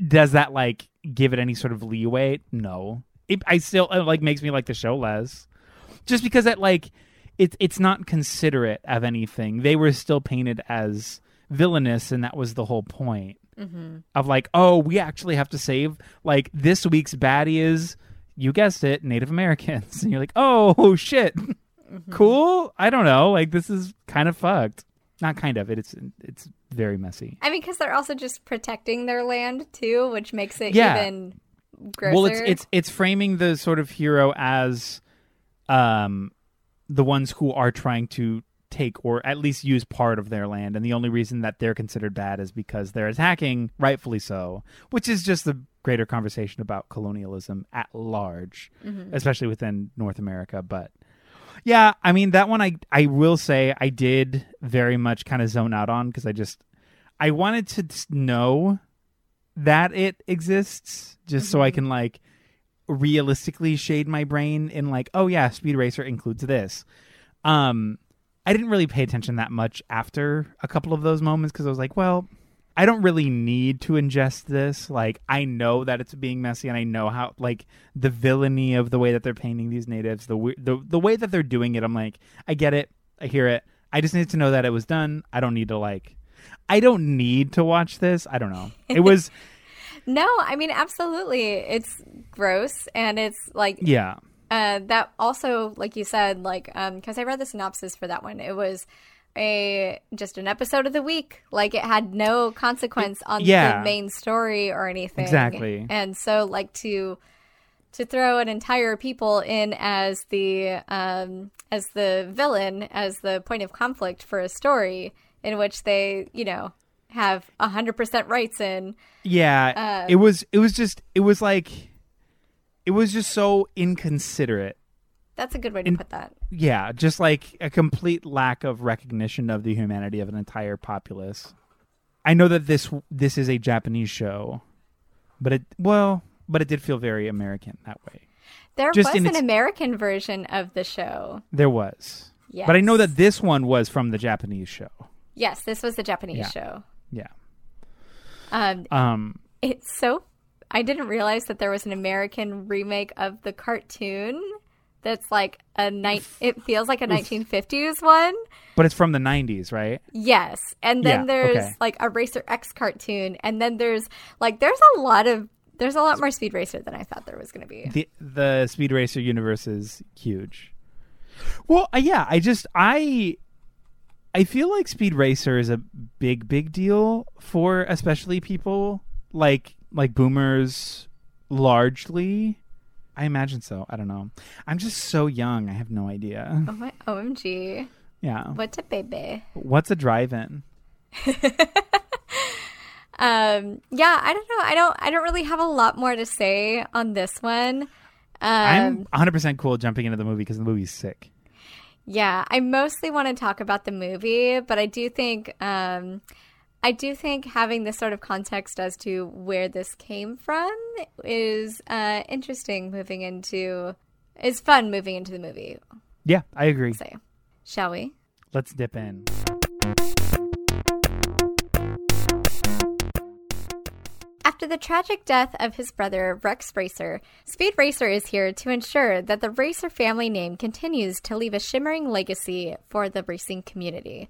[SPEAKER 1] Does that like give it any sort of leeway? No. It I still it like makes me like the show less. Just because it like it's it's not considerate of anything. They were still painted as villainous and that was the whole point mm-hmm. of like, oh, we actually have to save like this week's baddie is you guessed it, Native Americans. And you're like, oh shit. Cool. I don't know. Like this is kind of fucked. Not kind of. It, it's it's very messy.
[SPEAKER 2] I mean, because they're also just protecting their land too, which makes it
[SPEAKER 1] Yeah.
[SPEAKER 2] even grosser.
[SPEAKER 1] Well, it's it's it's framing the sort of hero as um the ones who are trying to take or at least use part of their land and the only reason that they're considered bad is because they're attacking rightfully so which is just the greater conversation about colonialism at large especially within north america but yeah i mean that one i i will say i did very much kind of zone out on because i just i wanted to know that it exists just so i can like realistically shade my brain in like oh yeah speed racer includes this. Um i didn't really pay attention that much after a couple of those moments because i was like well i don't really need to ingest this. Like i know that it's being messy and i know how like the villainy of the way that they're painting these natives the the, the way that they're doing it i'm like i get it. I hear it. I just need to know that it was done. I don't need to like i don't need to watch this. I don't know. It was
[SPEAKER 2] no, I mean, absolutely, it's gross, and it's like
[SPEAKER 1] yeah.
[SPEAKER 2] Uh, that also, like you said, like because I read the synopsis for that one, it was a just an episode of the week. Like it had no consequence on
[SPEAKER 1] yeah.
[SPEAKER 2] the main story or anything.
[SPEAKER 1] Exactly.
[SPEAKER 2] And so, like to to throw an entire people in as the um, as the villain, as the point of conflict for a story in which they, you know, have hundred percent rights in.
[SPEAKER 1] Yeah,
[SPEAKER 2] Uh,
[SPEAKER 1] it was. It was just. It was like. It was just so inconsiderate.
[SPEAKER 2] That's a good way to put that.
[SPEAKER 1] Yeah, just like a complete lack of recognition of the humanity of an entire populace. I know that this this is a Japanese show, but it well, but it did feel very American that way.
[SPEAKER 2] There
[SPEAKER 1] Just
[SPEAKER 2] was an American version of the show.
[SPEAKER 1] There was,
[SPEAKER 2] Yes.
[SPEAKER 1] but I know that this one was from the Japanese show.
[SPEAKER 2] Yes, this was the Japanese
[SPEAKER 1] Yeah.
[SPEAKER 2] show.
[SPEAKER 1] Yeah.
[SPEAKER 2] Um,
[SPEAKER 1] Um.
[SPEAKER 2] it's so. I didn't realize that there was an American remake of the cartoon. That's like a night. It feels like a 1950s one.
[SPEAKER 1] But it's from the '90s, right?
[SPEAKER 2] Yes, and then
[SPEAKER 1] Yeah,
[SPEAKER 2] there's
[SPEAKER 1] okay.
[SPEAKER 2] like a Racer X cartoon, and then there's like there's a lot of there's a lot more Speed Racer than I thought there was going to be.
[SPEAKER 1] the the Speed Racer universe is huge. Well, uh, yeah, I just I I feel like Speed Racer is a big big deal for especially people like like boomers largely. I imagine so. I don't know. I'm just so young. I have no idea.
[SPEAKER 2] Oh my OMG!
[SPEAKER 1] Yeah.
[SPEAKER 2] What a baby.
[SPEAKER 1] What's a drive-in?
[SPEAKER 2] Um, yeah, I don't know. I don't. I don't really have a lot more to say on this one. Um,
[SPEAKER 1] I'm 100% cool jumping into the movie because the movie's sick.
[SPEAKER 2] Yeah, I mostly want to talk about the movie, but I do think um, I do think having this sort of context as to where this came from is uh, interesting. Moving into is fun. Moving into the movie.
[SPEAKER 1] Yeah, I agree.
[SPEAKER 2] So, shall we?
[SPEAKER 1] Let's dip in.
[SPEAKER 2] After the tragic death of his brother, Rex Racer, Speed Racer is here to ensure that the Racer family name continues to leave a shimmering legacy for the racing community.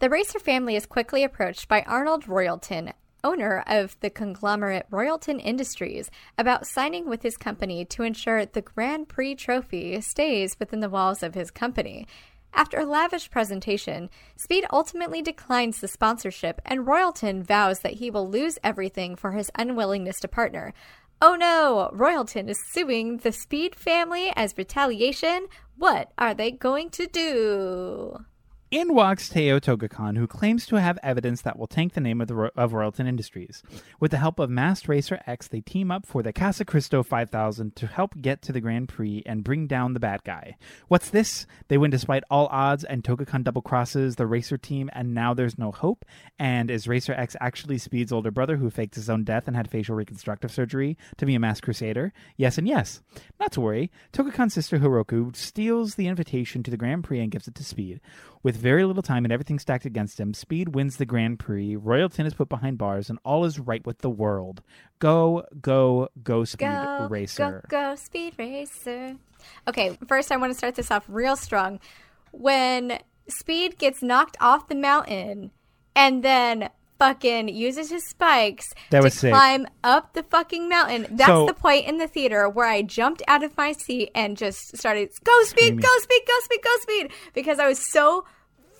[SPEAKER 2] The Racer family is quickly approached by Arnold Royalton, owner of the conglomerate Royalton Industries, about signing with his company to ensure the Grand Prix trophy stays within the walls of his company. After a lavish presentation, Speed ultimately declines the sponsorship, and Royalton vows that he will lose everything for his unwillingness to partner. Oh no! Royalton is suing the Speed family as retaliation. What are they going to do?
[SPEAKER 1] In walks Teo Togokahn, who claims to have evidence that will tank the name of, the, Ro- of Royalton Industries. With the help of Masked Racer X, they team up for the Casa Cristo 5000 to help get to the Grand Prix and bring down the bad guy. What's this? They win despite all odds, and Togokahn double crosses the Racer team, and now there's no hope. And is Racer X actually Speed's older brother who faked his own death and had facial reconstructive surgery to be a masked crusader? Yes and yes. Not to worry, Togokahn's sister Hiroku steals the invitation to the Grand Prix and gives it to Speed. With very little time and everything stacked against him, Speed wins the Grand Prix, Royalton is put behind bars, and all is right with the world. Go, go, go, Speed
[SPEAKER 2] Go,
[SPEAKER 1] Racer.
[SPEAKER 2] go, go, Speed Racer. Okay, first I want to start this off real strong. When Speed gets knocked off the mountain and then fucking uses his spikes
[SPEAKER 1] That
[SPEAKER 2] to
[SPEAKER 1] was sick.
[SPEAKER 2] climb up the fucking mountain. That's
[SPEAKER 1] So-
[SPEAKER 2] the point in the theater where I jumped out of my seat and just started go speed, go speed, go speed, go speed because I was so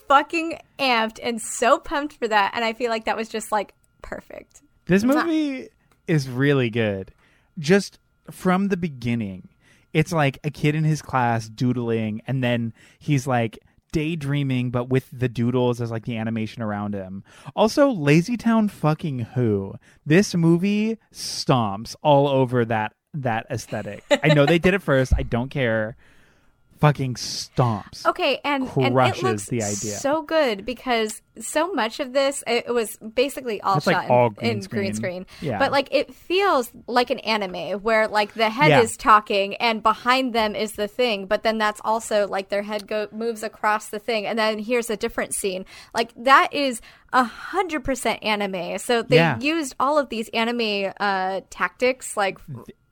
[SPEAKER 2] fucking amped and so pumped for that and I feel like that was just like perfect.
[SPEAKER 1] This movie is really good. Just from the beginning, it's like a kid in his class doodling, and then he's like daydreaming, but with the doodles as like the animation around him. Also, Lazy Town fucking who? This movie stomps all over that that aesthetic. I know they did it first. I don't care. Fucking stomps.
[SPEAKER 2] Okay, and and it
[SPEAKER 1] crushes
[SPEAKER 2] looks
[SPEAKER 1] the idea.
[SPEAKER 2] so good because so much of this it, was basically all
[SPEAKER 1] It's, like,
[SPEAKER 2] shot in,
[SPEAKER 1] all green
[SPEAKER 2] in green
[SPEAKER 1] screen.
[SPEAKER 2] screen.
[SPEAKER 1] Yeah.
[SPEAKER 2] but like it feels like an anime where like the head
[SPEAKER 1] Yeah.
[SPEAKER 2] is talking and behind them is the thing, but then that's also like their head go moves across the thing, and then here's a different scene. Like that is a hundred percent anime. So they
[SPEAKER 1] Yeah.
[SPEAKER 2] used all of these anime uh, tactics like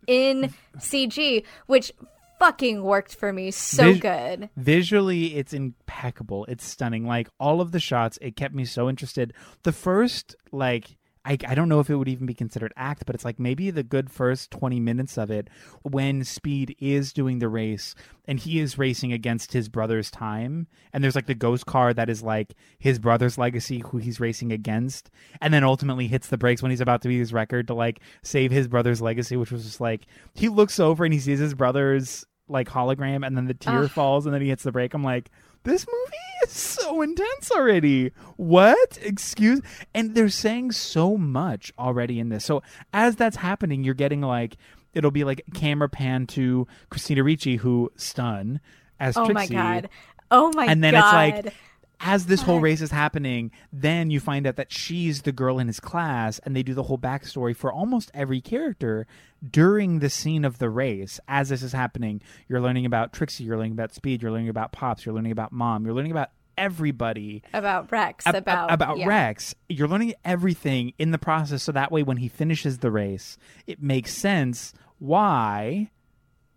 [SPEAKER 2] in CG, which fucking worked for me so
[SPEAKER 1] Vis-
[SPEAKER 2] good.
[SPEAKER 1] Visually, it's impeccable. It's stunning. Like all of the shots, it kept me so interested. The first, like, I, I don't know if it would even be considered act, but it's like maybe the good first 20 minutes of it when Speed is doing the race and he is racing against his brother's time. And there's like the ghost car that is like his brother's legacy, who he's racing against. And then ultimately hits the brakes when he's about to beat his record to like save his brother's legacy, which was just like he looks over and he sees his brother's like hologram and then the tear
[SPEAKER 2] Ugh.
[SPEAKER 1] falls and then he hits the brake. I'm like, this movie is so intense already. What? Excuse and they're saying so much already in this. So as that's happening, you're getting like it'll be like camera pan to Christina Ricci who stun as
[SPEAKER 2] Oh my god. Oh my God.
[SPEAKER 1] And then
[SPEAKER 2] god.
[SPEAKER 1] it's like as this whole race is happening, then you find out that she's the girl in his class, and they do the whole backstory for almost every character during the scene of the race. As this is happening, you're learning about Trixie, you're learning about Speed, you're learning about Pops, you're learning about Mom, you're learning about everybody
[SPEAKER 2] about Rex,
[SPEAKER 1] ab-
[SPEAKER 2] about
[SPEAKER 1] about
[SPEAKER 2] yeah.
[SPEAKER 1] Rex. You're learning everything in the process, so that way when he finishes the race, it makes sense why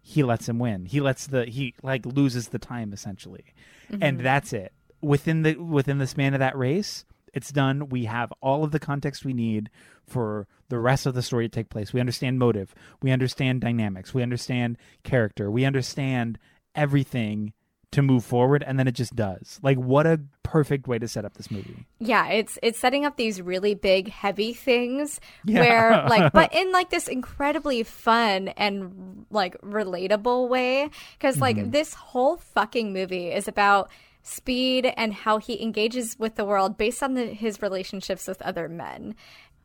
[SPEAKER 1] he lets him win. He lets the he like loses the time essentially, and
[SPEAKER 2] Mm-hmm.
[SPEAKER 1] that's it. Within the within the span of that race, it's done. We have all of the context we need for the rest of the story to take place. We understand motive. We understand dynamics. We understand character. We understand everything to move forward, and then it just does. Like what a perfect way to set up this movie.
[SPEAKER 2] Yeah, it's it's setting up these really big, heavy things
[SPEAKER 1] Yeah.
[SPEAKER 2] where like, but in like this incredibly fun and like relatable way. Because like
[SPEAKER 1] Mm-hmm.
[SPEAKER 2] this whole fucking movie is about speed and how he engages with the world based on the, his relationships with other men.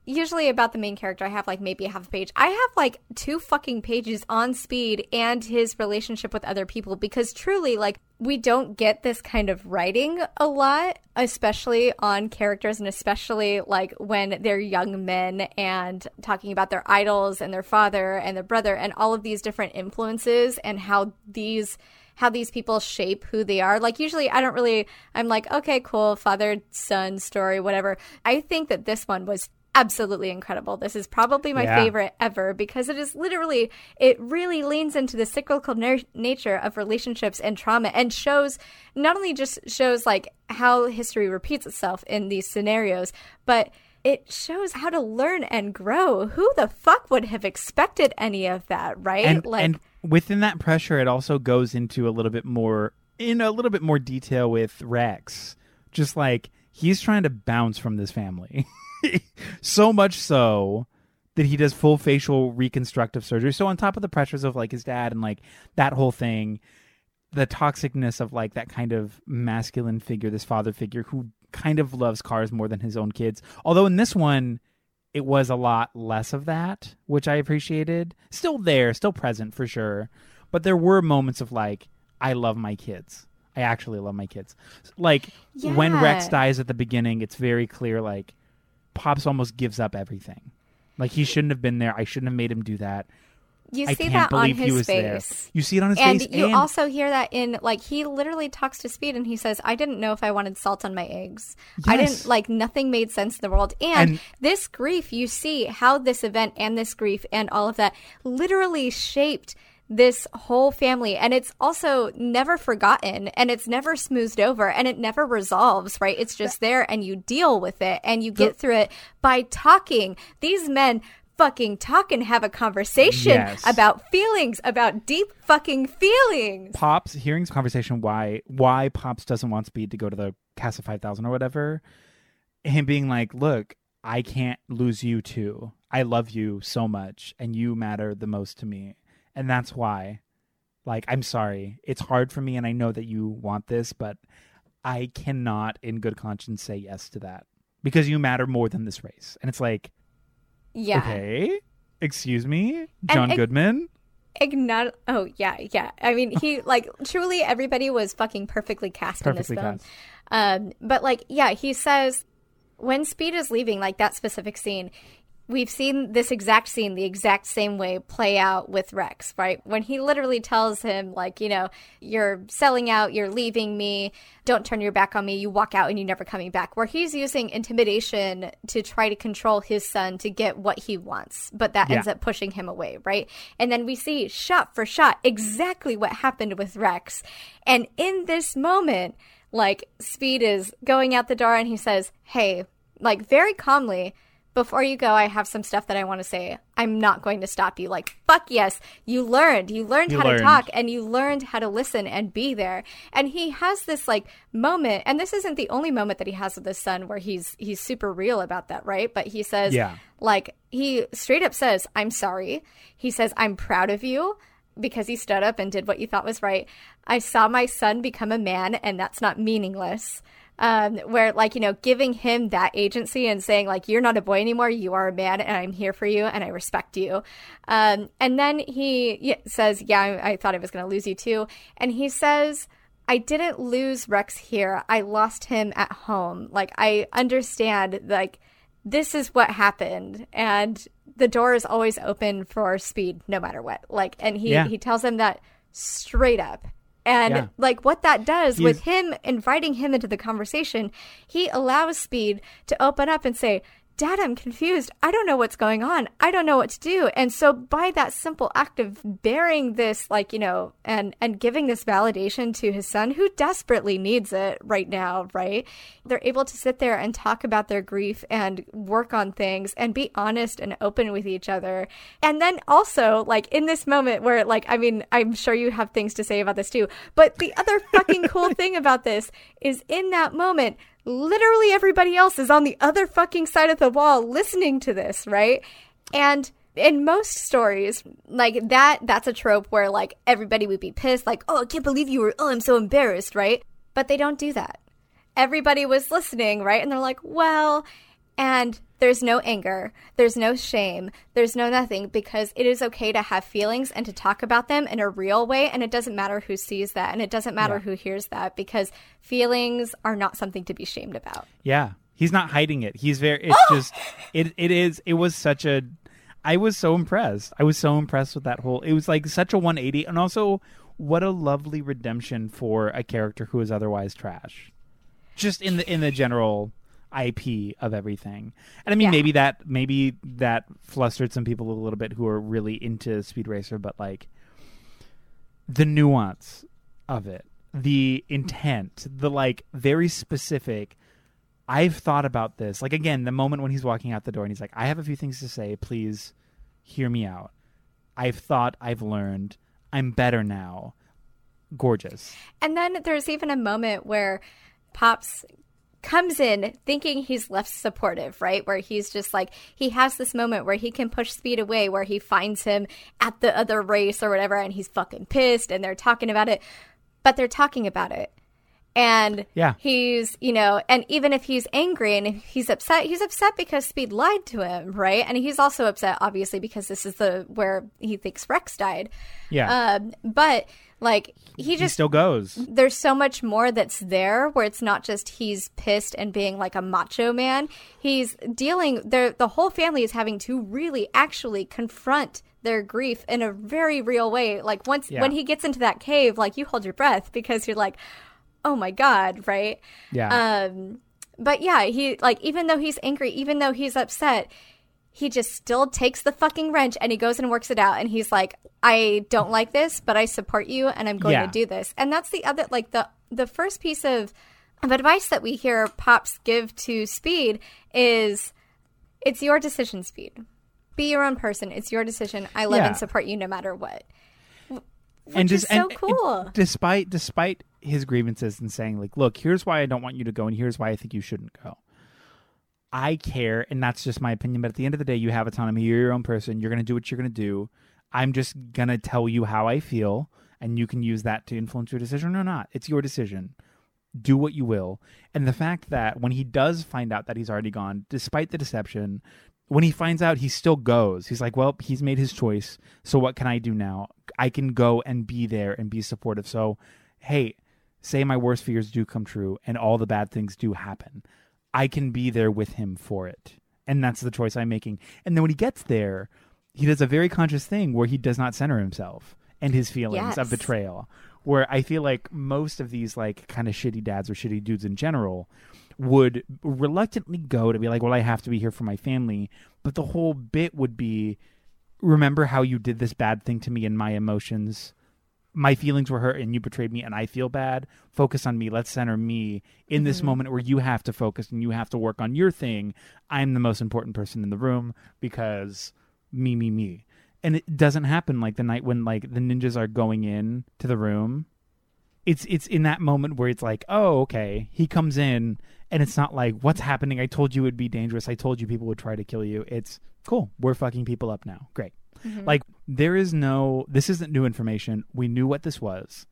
[SPEAKER 2] usually about the main character, I have like maybe half a page. I have like two fucking pages on Speed and his relationship with other people because truly, like, we don't get this kind of writing a lot, especially on characters and especially like when they're young men and talking about their idols and their father and their brother and all of these different influences and how these how these people shape who they are. Like usually I don't really I'm like, okay, cool, father son story, whatever. I think that this one was absolutely incredible. This is probably my
[SPEAKER 1] Yeah.
[SPEAKER 2] favorite ever because it is literally it really leans into the cyclical na- nature of relationships and trauma and shows not only just shows like how history repeats itself in these scenarios, but it shows how to learn and grow. Who the fuck would have expected any of that, right?
[SPEAKER 1] and
[SPEAKER 2] like
[SPEAKER 1] and within that pressure, it also goes into a little bit more in a little bit more detail with Rex. Just like he's trying to bounce from this family, so much so that he does full facial reconstructive surgery. So on top of the pressures of like his dad and like that whole thing, the toxicness of like that kind of masculine figure, this father figure who kind of loves cars more than his own kids. Although in this one, it was a lot less of that, which I appreciated. Still there, still present for sure. But there were moments of like, I love my kids. I actually love my kids. Like when Rex dies at the beginning, it's very clear like Pops almost gives up everything. Like he shouldn't have been there. I shouldn't have made him do that.
[SPEAKER 2] You
[SPEAKER 1] I
[SPEAKER 2] see
[SPEAKER 1] can't
[SPEAKER 2] that on his face.
[SPEAKER 1] there. You see it on his
[SPEAKER 2] and
[SPEAKER 1] face,
[SPEAKER 2] you
[SPEAKER 1] and you
[SPEAKER 2] also hear that in like he literally talks to Speed and he says, "I didn't know if I wanted salt on my eggs. I didn't like nothing made sense in the world." And,
[SPEAKER 1] And-
[SPEAKER 2] this grief, you see how this event and this grief and all of that literally shaped this whole family and it's also never forgotten and it's never smoothed over and it never resolves right it's just there and you deal with it and you get through it by talking these men fucking talk and have a conversation
[SPEAKER 1] Yes.
[SPEAKER 2] about feelings about deep fucking feelings
[SPEAKER 1] Pops hearing this conversation why why Pops doesn't want Speed to go to the Casa Five Thousand or whatever. Him being like, "Look, I can't lose you too. I love you so much, and you matter the most to me, and that's why. Like, I'm sorry. It's hard for me, and I know that you want this, but I cannot, in good conscience, say yes to that because you matter more than this race." And it's like,
[SPEAKER 2] yeah
[SPEAKER 1] okay, excuse me, John Goodman.
[SPEAKER 2] Ignat- oh yeah yeah i mean he like truly everybody was fucking perfectly cast
[SPEAKER 1] Perfectly
[SPEAKER 2] in this film
[SPEAKER 1] cast.
[SPEAKER 2] um but like yeah he says when speed is leaving like that specific scene we've seen this exact scene the exact same way play out with rex right when he literally tells him like you know you're selling out you're leaving me don't turn your back on me you walk out and you're never coming back where he's using intimidation to try to control his son to get what he wants but that ends up pushing him away, right? And then we see shot for shot exactly what happened with Rex. And in this moment, like Speed is going out the door and he says, Hey, like very calmly, before you go, I have some stuff that I want to say. I'm not going to stop you. Like, fuck yes, you learned. You learned
[SPEAKER 1] You
[SPEAKER 2] how
[SPEAKER 1] learned.
[SPEAKER 2] to talk and you learned how to listen and be there. And he has this like moment, and this isn't the only moment that he has with his son where he's he's super real about that, right? But he says,
[SPEAKER 1] Yeah.
[SPEAKER 2] like he straight up says, "I'm sorry." He says, "I'm proud of you." Because he stood up and did what you thought was right. I saw my son become a man, and that's not meaningless. Um, where, like, you know, giving him that agency and saying, like, you're not a boy anymore, you are a man, and I'm here for you, and I respect you. Um, and then he says, Yeah, I, I thought I was going to lose you too. And he says, I didn't lose Rex here. I lost him at home. Like, I understand, like, this is what happened and the door is always open for speed no matter what like and he
[SPEAKER 1] Yeah.
[SPEAKER 2] he tells him that straight up and
[SPEAKER 1] Yeah.
[SPEAKER 2] like what that does with him inviting him into the conversation he allows speed to open up and say Dad, I'm confused. I don't know what's going on. I don't know what to do. And so by that simple act of bearing this like, you know, and and giving this validation to his son who desperately needs it right now, right? They're able to sit there and talk about their grief and work on things and be honest and open with each other. And then also like in this moment where like I mean, I'm sure you have things to say about this too, but the other fucking cool thing about this is in that moment literally everybody else is on the other fucking side of the wall listening to this, right? And in most stories, like that, that's a trope where like everybody would be pissed, like, oh, I can't believe you were, oh, I'm so embarrassed, right? But they don't do that. Everybody was listening, right? And they're like, well, and There's no anger. There's no shame. There's no nothing because it is okay to have feelings and to talk about them in a real way. And it doesn't matter who sees that and it doesn't matter
[SPEAKER 1] Yeah.
[SPEAKER 2] who hears that because feelings are not something to be shamed about.
[SPEAKER 1] Yeah, he's not hiding it. He's very. It's oh! just. It. It is. It was such a. I was so impressed. I was so impressed with that whole. It was like such a 180, and also what a lovely redemption for a character who is otherwise trash. Just in the in the general IP of everything, and I mean
[SPEAKER 2] Yeah.
[SPEAKER 1] maybe that maybe that flustered some people a little bit who are really into Speed Racer, but like the nuance of it, the intent, the like very specific. I've thought about this. Like again, the moment when he's walking out the door and he's like, "I have a few things to say. Please hear me out. I've thought. I've learned. I'm better now." Gorgeous.
[SPEAKER 2] And then there's even a moment where Pops comes in thinking he's left supportive, right? Where he's just like, he has this moment where he can push Speed away, where he finds him at the other race or whatever, and he's fucking pissed and they're talking about it. But they're talking about it. And
[SPEAKER 1] Yeah.
[SPEAKER 2] he's, you know, and even if he's angry and if he's upset, he's upset because Speed lied to him, right? And he's also upset, obviously, because this is the where he thinks Rex died.
[SPEAKER 1] Yeah.
[SPEAKER 2] Um, but like he
[SPEAKER 1] he
[SPEAKER 2] just
[SPEAKER 1] still goes.
[SPEAKER 2] there's so much more that's there where it's not just he's pissed and being like a macho man. He's dealing there the whole family is having to really actually confront their grief in a very real way. Like once
[SPEAKER 1] Yeah.
[SPEAKER 2] when he gets into that cave, like you hold your breath because you're like, "Oh my god," right?
[SPEAKER 1] Yeah.
[SPEAKER 2] Um but yeah, he like even though he's angry, even though he's upset, he just still takes the fucking wrench and he goes and works it out and he's like i don't like this but i support you and i'm going
[SPEAKER 1] Yeah.
[SPEAKER 2] to do this and that's the other like the the first piece of of advice that we hear pops give to speed is it's your decision speed be your own person it's your decision i love
[SPEAKER 1] Yeah.
[SPEAKER 2] and support you no matter what
[SPEAKER 1] and
[SPEAKER 2] is
[SPEAKER 1] just
[SPEAKER 2] so
[SPEAKER 1] and- and
[SPEAKER 2] cool.
[SPEAKER 1] despite despite his grievances and saying like, "Look, here's why I don't want you to go, and here's why I think you shouldn't go." I care, and that's just my opinion. But at the end of the day, you have autonomy. You're your own person. You're going to do what you're going to do. I'm just going to tell you how I feel, and you can use that to influence your decision or not. It's your decision. Do what you will. And the fact that when he does find out that he's already gone, despite the deception, when he finds out, he still goes. He's like, well, he's made his choice. So what can I do now? I can go and be there and be supportive. So, hey, say my worst fears do come true and all the bad things do happen. I can be there with him for it. And that's the choice I'm making. And then when he gets there, he does a very conscious thing where he does not center himself and his feelings of betrayal. Where I feel like most of these like kind of shitty dads or shitty dudes in general would reluctantly go to be like, well, I have to be here for my family. But the whole bit would be, remember how you did this bad thing to me and my emotions. My feelings were hurt and you betrayed me and I feel bad. Focus on me. Let's center me in this mm-hmm. moment where you have to focus and you have to work on your thing. I'm the most important person in the room because me, me, me. And it doesn't happen like the night when like the ninjas are going in to the room it's it's in that moment where it's like, oh, okay, he comes in, and it's not like, what's happening? I told you it would be dangerous. I told you people would try to kill you. It's cool. We're fucking people up now. Great. Mm-hmm. Like there is no. This isn't new information. We knew what this was.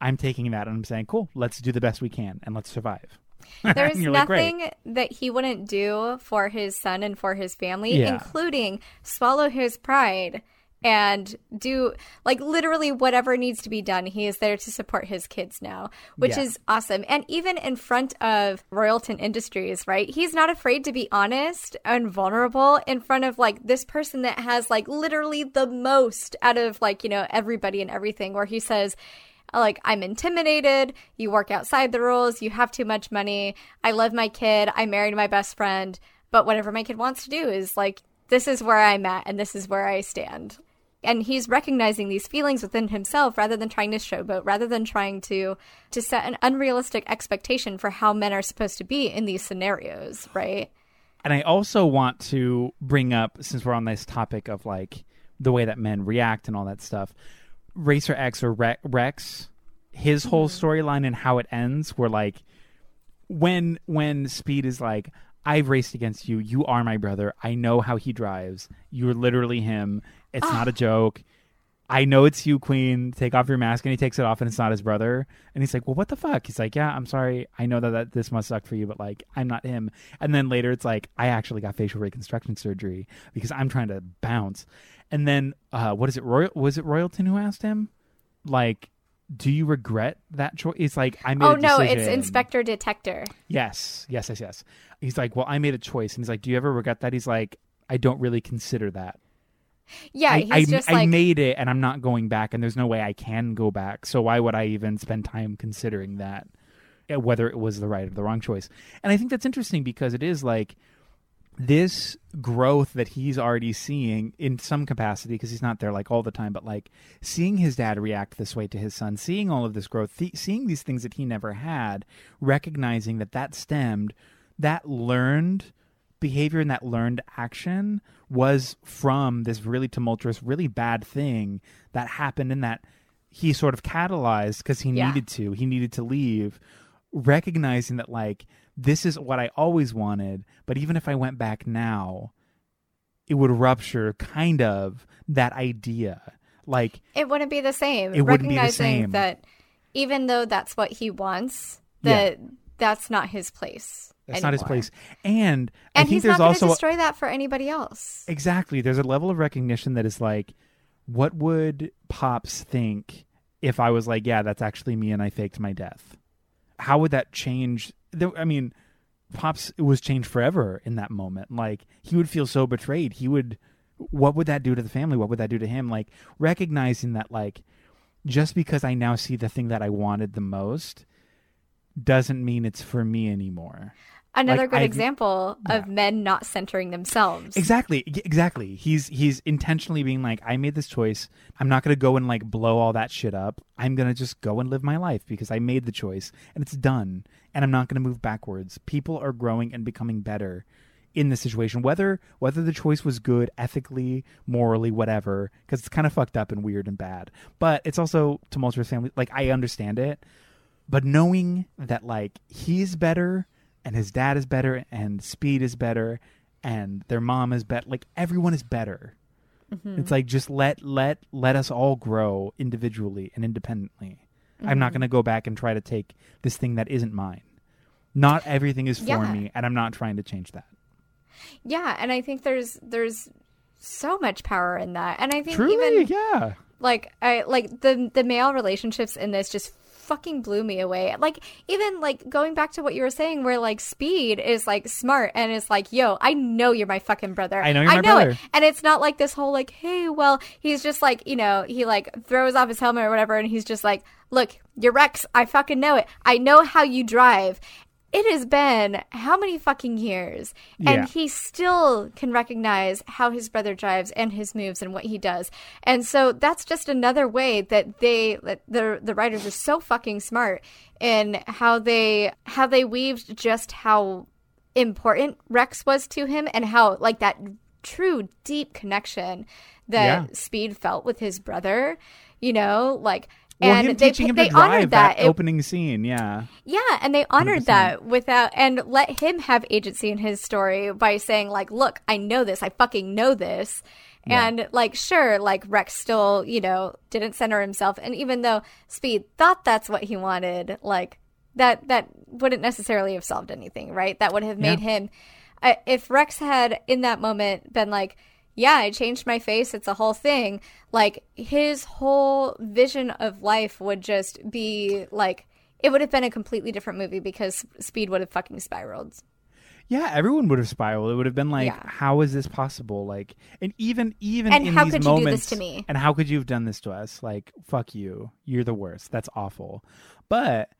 [SPEAKER 1] I'm taking that and I'm saying, cool. Let's do the best we can and let's survive.
[SPEAKER 2] There's
[SPEAKER 1] And you're like,
[SPEAKER 2] nothing that he wouldn't do for his son and for his family,
[SPEAKER 1] Yeah.
[SPEAKER 2] including swallow his pride and do like literally whatever needs to be done. He is there to support his kids now, which
[SPEAKER 1] Yeah.
[SPEAKER 2] is awesome. And even in front of Royalton Industries, right? He's not afraid to be honest and vulnerable in front of like this person that has like literally the most out of like, you know, everybody and everything, where he says, like I'm intimidated, you work outside the rules, you have too much money, I love my kid, I married my best friend, but whatever my kid wants to do is like this is where I'm at and this is where I stand. And he's recognizing these feelings within himself rather than trying to showboat, rather than trying to to set an unrealistic expectation for how men are supposed to be in these scenarios, right?
[SPEAKER 1] And I also want to bring up, since we're on this topic of like the way that men react and all that stuff, Racer X or Re- Rex, his whole mm-hmm. storyline and how it ends, where like when when Speed is like, I've raced against you. You are my brother. I know how he drives. You're literally him. It's not a joke. I know it's you, Queen. Take off your mask. And he takes it off, and it's not his brother. And he's like, Well, what the fuck? He's like, Yeah, I'm sorry. I know that, that this must suck for you, but like, I'm not him. And then later, it's like, I actually got facial reconstruction surgery because I'm trying to bounce. And then, uh, what is it? Royal was it Royalton who asked him, like, do you regret that choice? It's like I made.
[SPEAKER 2] Oh no, it's. Inspector Detector.
[SPEAKER 1] Yes, yes, yes, yes. He's like, well, I made a choice, and he's like, do you ever regret that? He's like, I don't really consider that.
[SPEAKER 2] Yeah,
[SPEAKER 1] I,
[SPEAKER 2] he's
[SPEAKER 1] I, I
[SPEAKER 2] like
[SPEAKER 1] made it, and I'm not going back, and there's no way I can go back. So why would I even spend time considering that, uh, whether it was the right or the wrong choice? And I think that's interesting because it is like this growth that he's already seeing in some capacity because he's not there like all the time but like seeing his dad react this way to his son seeing all of this growth th- seeing these things that he never had recognizing that that stemmed that learned behavior and that learned action was from this really tumultuous really bad thing that happened and that he sort of catalyzed because he
[SPEAKER 2] Yeah.
[SPEAKER 1] needed to he needed to leave recognizing that like this is what I always wanted, but even if I went back now, it would rupture kind of that idea. Like
[SPEAKER 2] it wouldn't be the same.
[SPEAKER 1] It wouldn't be the
[SPEAKER 2] Recognizing
[SPEAKER 1] same.
[SPEAKER 2] that even though that's what he wants,
[SPEAKER 1] Yeah.
[SPEAKER 2] that that's not his place.
[SPEAKER 1] That's not his place. And, I
[SPEAKER 2] And
[SPEAKER 1] think
[SPEAKER 2] he's
[SPEAKER 1] there's
[SPEAKER 2] not going to
[SPEAKER 1] also
[SPEAKER 2] destroy that for anybody else.
[SPEAKER 1] exactly there's a level of recognition that is like what would pops think if I was like, yeah, that's actually me and I faked my death? How would that change the, I mean, Pops was changed forever in that moment. Like he would feel so betrayed. He would what would that do to the family? What would that do to him? Like recognizing that like just because I now see the thing that I wanted the most doesn't mean it's for me anymore.
[SPEAKER 2] Another
[SPEAKER 1] Like,
[SPEAKER 2] good
[SPEAKER 1] I've-
[SPEAKER 2] example of men not centering themselves.
[SPEAKER 1] Exactly. Exactly. He's he's intentionally being like, I made this choice. I'm not gonna go and like blow all that shit up. I'm gonna just go and live my life because I made the choice and it's done. And I'm not gonna move backwards. People are growing and becoming better in this situation, whether whether the choice was good ethically, morally, whatever. Because it's kind of fucked up and weird and bad. But it's also tumultuous family. Like I understand it, but knowing that like he's better and his dad is better and speed is better and their mom is better like everyone is better. Mm-hmm. It's like just let let let us all grow individually and independently. I'm not mm-hmm. going to go back and try to take this thing that isn't mine. Not everything is for
[SPEAKER 2] Yeah.
[SPEAKER 1] me and i'm not trying to change that.
[SPEAKER 2] Yeah, and I think there's there's so much power in that. And I think
[SPEAKER 1] truly
[SPEAKER 2] even
[SPEAKER 1] yeah.
[SPEAKER 2] like I like the the male relationships in this just fucking blew me away. Like even like going back to what you were saying where like Speed is like smart and is like, "Yo, I know you're my fucking brother.
[SPEAKER 1] I know you're my
[SPEAKER 2] it."
[SPEAKER 1] brother."
[SPEAKER 2] And it's not like this whole like, "Hey, well, he's just like, you know, he like throws off his helmet or whatever and he's just like, "Look, you're Rex. I fucking know it. I know how you drive." It has been how many fucking years?
[SPEAKER 1] Yeah.
[SPEAKER 2] And he still can recognize how his brother drives and his moves and what he does. And so that's just another way that they that the the writers are so fucking smart in how they how they weaved just how important Rex was to him and how like that true deep connection that
[SPEAKER 1] Yeah.
[SPEAKER 2] Speed felt with his brother, you know, like
[SPEAKER 1] well
[SPEAKER 2] and
[SPEAKER 1] him
[SPEAKER 2] they
[SPEAKER 1] teaching him
[SPEAKER 2] they
[SPEAKER 1] to drive
[SPEAKER 2] honored
[SPEAKER 1] that,
[SPEAKER 2] that. It-
[SPEAKER 1] opening scene yeah
[SPEAKER 2] yeah, and they honored
[SPEAKER 1] 100%.
[SPEAKER 2] that without and let him have agency in his story by saying like, "Look, I know this. I fucking know this."
[SPEAKER 1] Yeah.
[SPEAKER 2] And like sure, like Rex still, you know, didn't center himself and even though Speed thought that's what he wanted, like that that wouldn't necessarily have solved anything, right? That would have made
[SPEAKER 1] Yeah.
[SPEAKER 2] him I if Rex had in that moment been like, yeah, I changed my face, it's a whole thing, like his whole vision of life would just be like it would have been a completely different movie because Speed would have fucking spiraled.
[SPEAKER 1] yeah everyone would have spiraled. It would have been like
[SPEAKER 2] Yeah.
[SPEAKER 1] how is this possible? Like and even even
[SPEAKER 2] And
[SPEAKER 1] in
[SPEAKER 2] how
[SPEAKER 1] these
[SPEAKER 2] could you do this to me?
[SPEAKER 1] and how could you have done this to us? Like fuck you. You're the worst. That's awful. But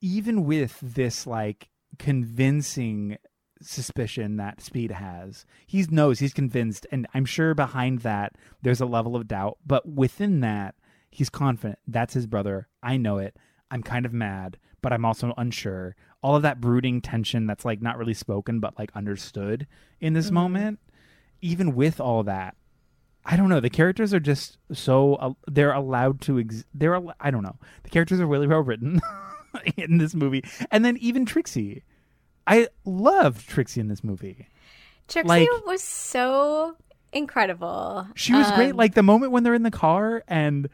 [SPEAKER 1] even with this like convincing suspicion that speed has he knows he's convinced and i'm sure behind that there's a level of doubt but within that he's confident that's his brother i know it i'm kind of mad but i'm also unsure all of that brooding tension that's like not really spoken but like understood in this moment even with all that I don't know. The characters are just so uh, they're allowed to. Ex- they're al- I don't know. The characters are really well written in this movie, and then even Trixie. I loved Trixie in this movie.
[SPEAKER 2] Trixie
[SPEAKER 1] Like-
[SPEAKER 2] was so incredible.
[SPEAKER 1] She was great.
[SPEAKER 2] Um,
[SPEAKER 1] Like the moment when they're in the car and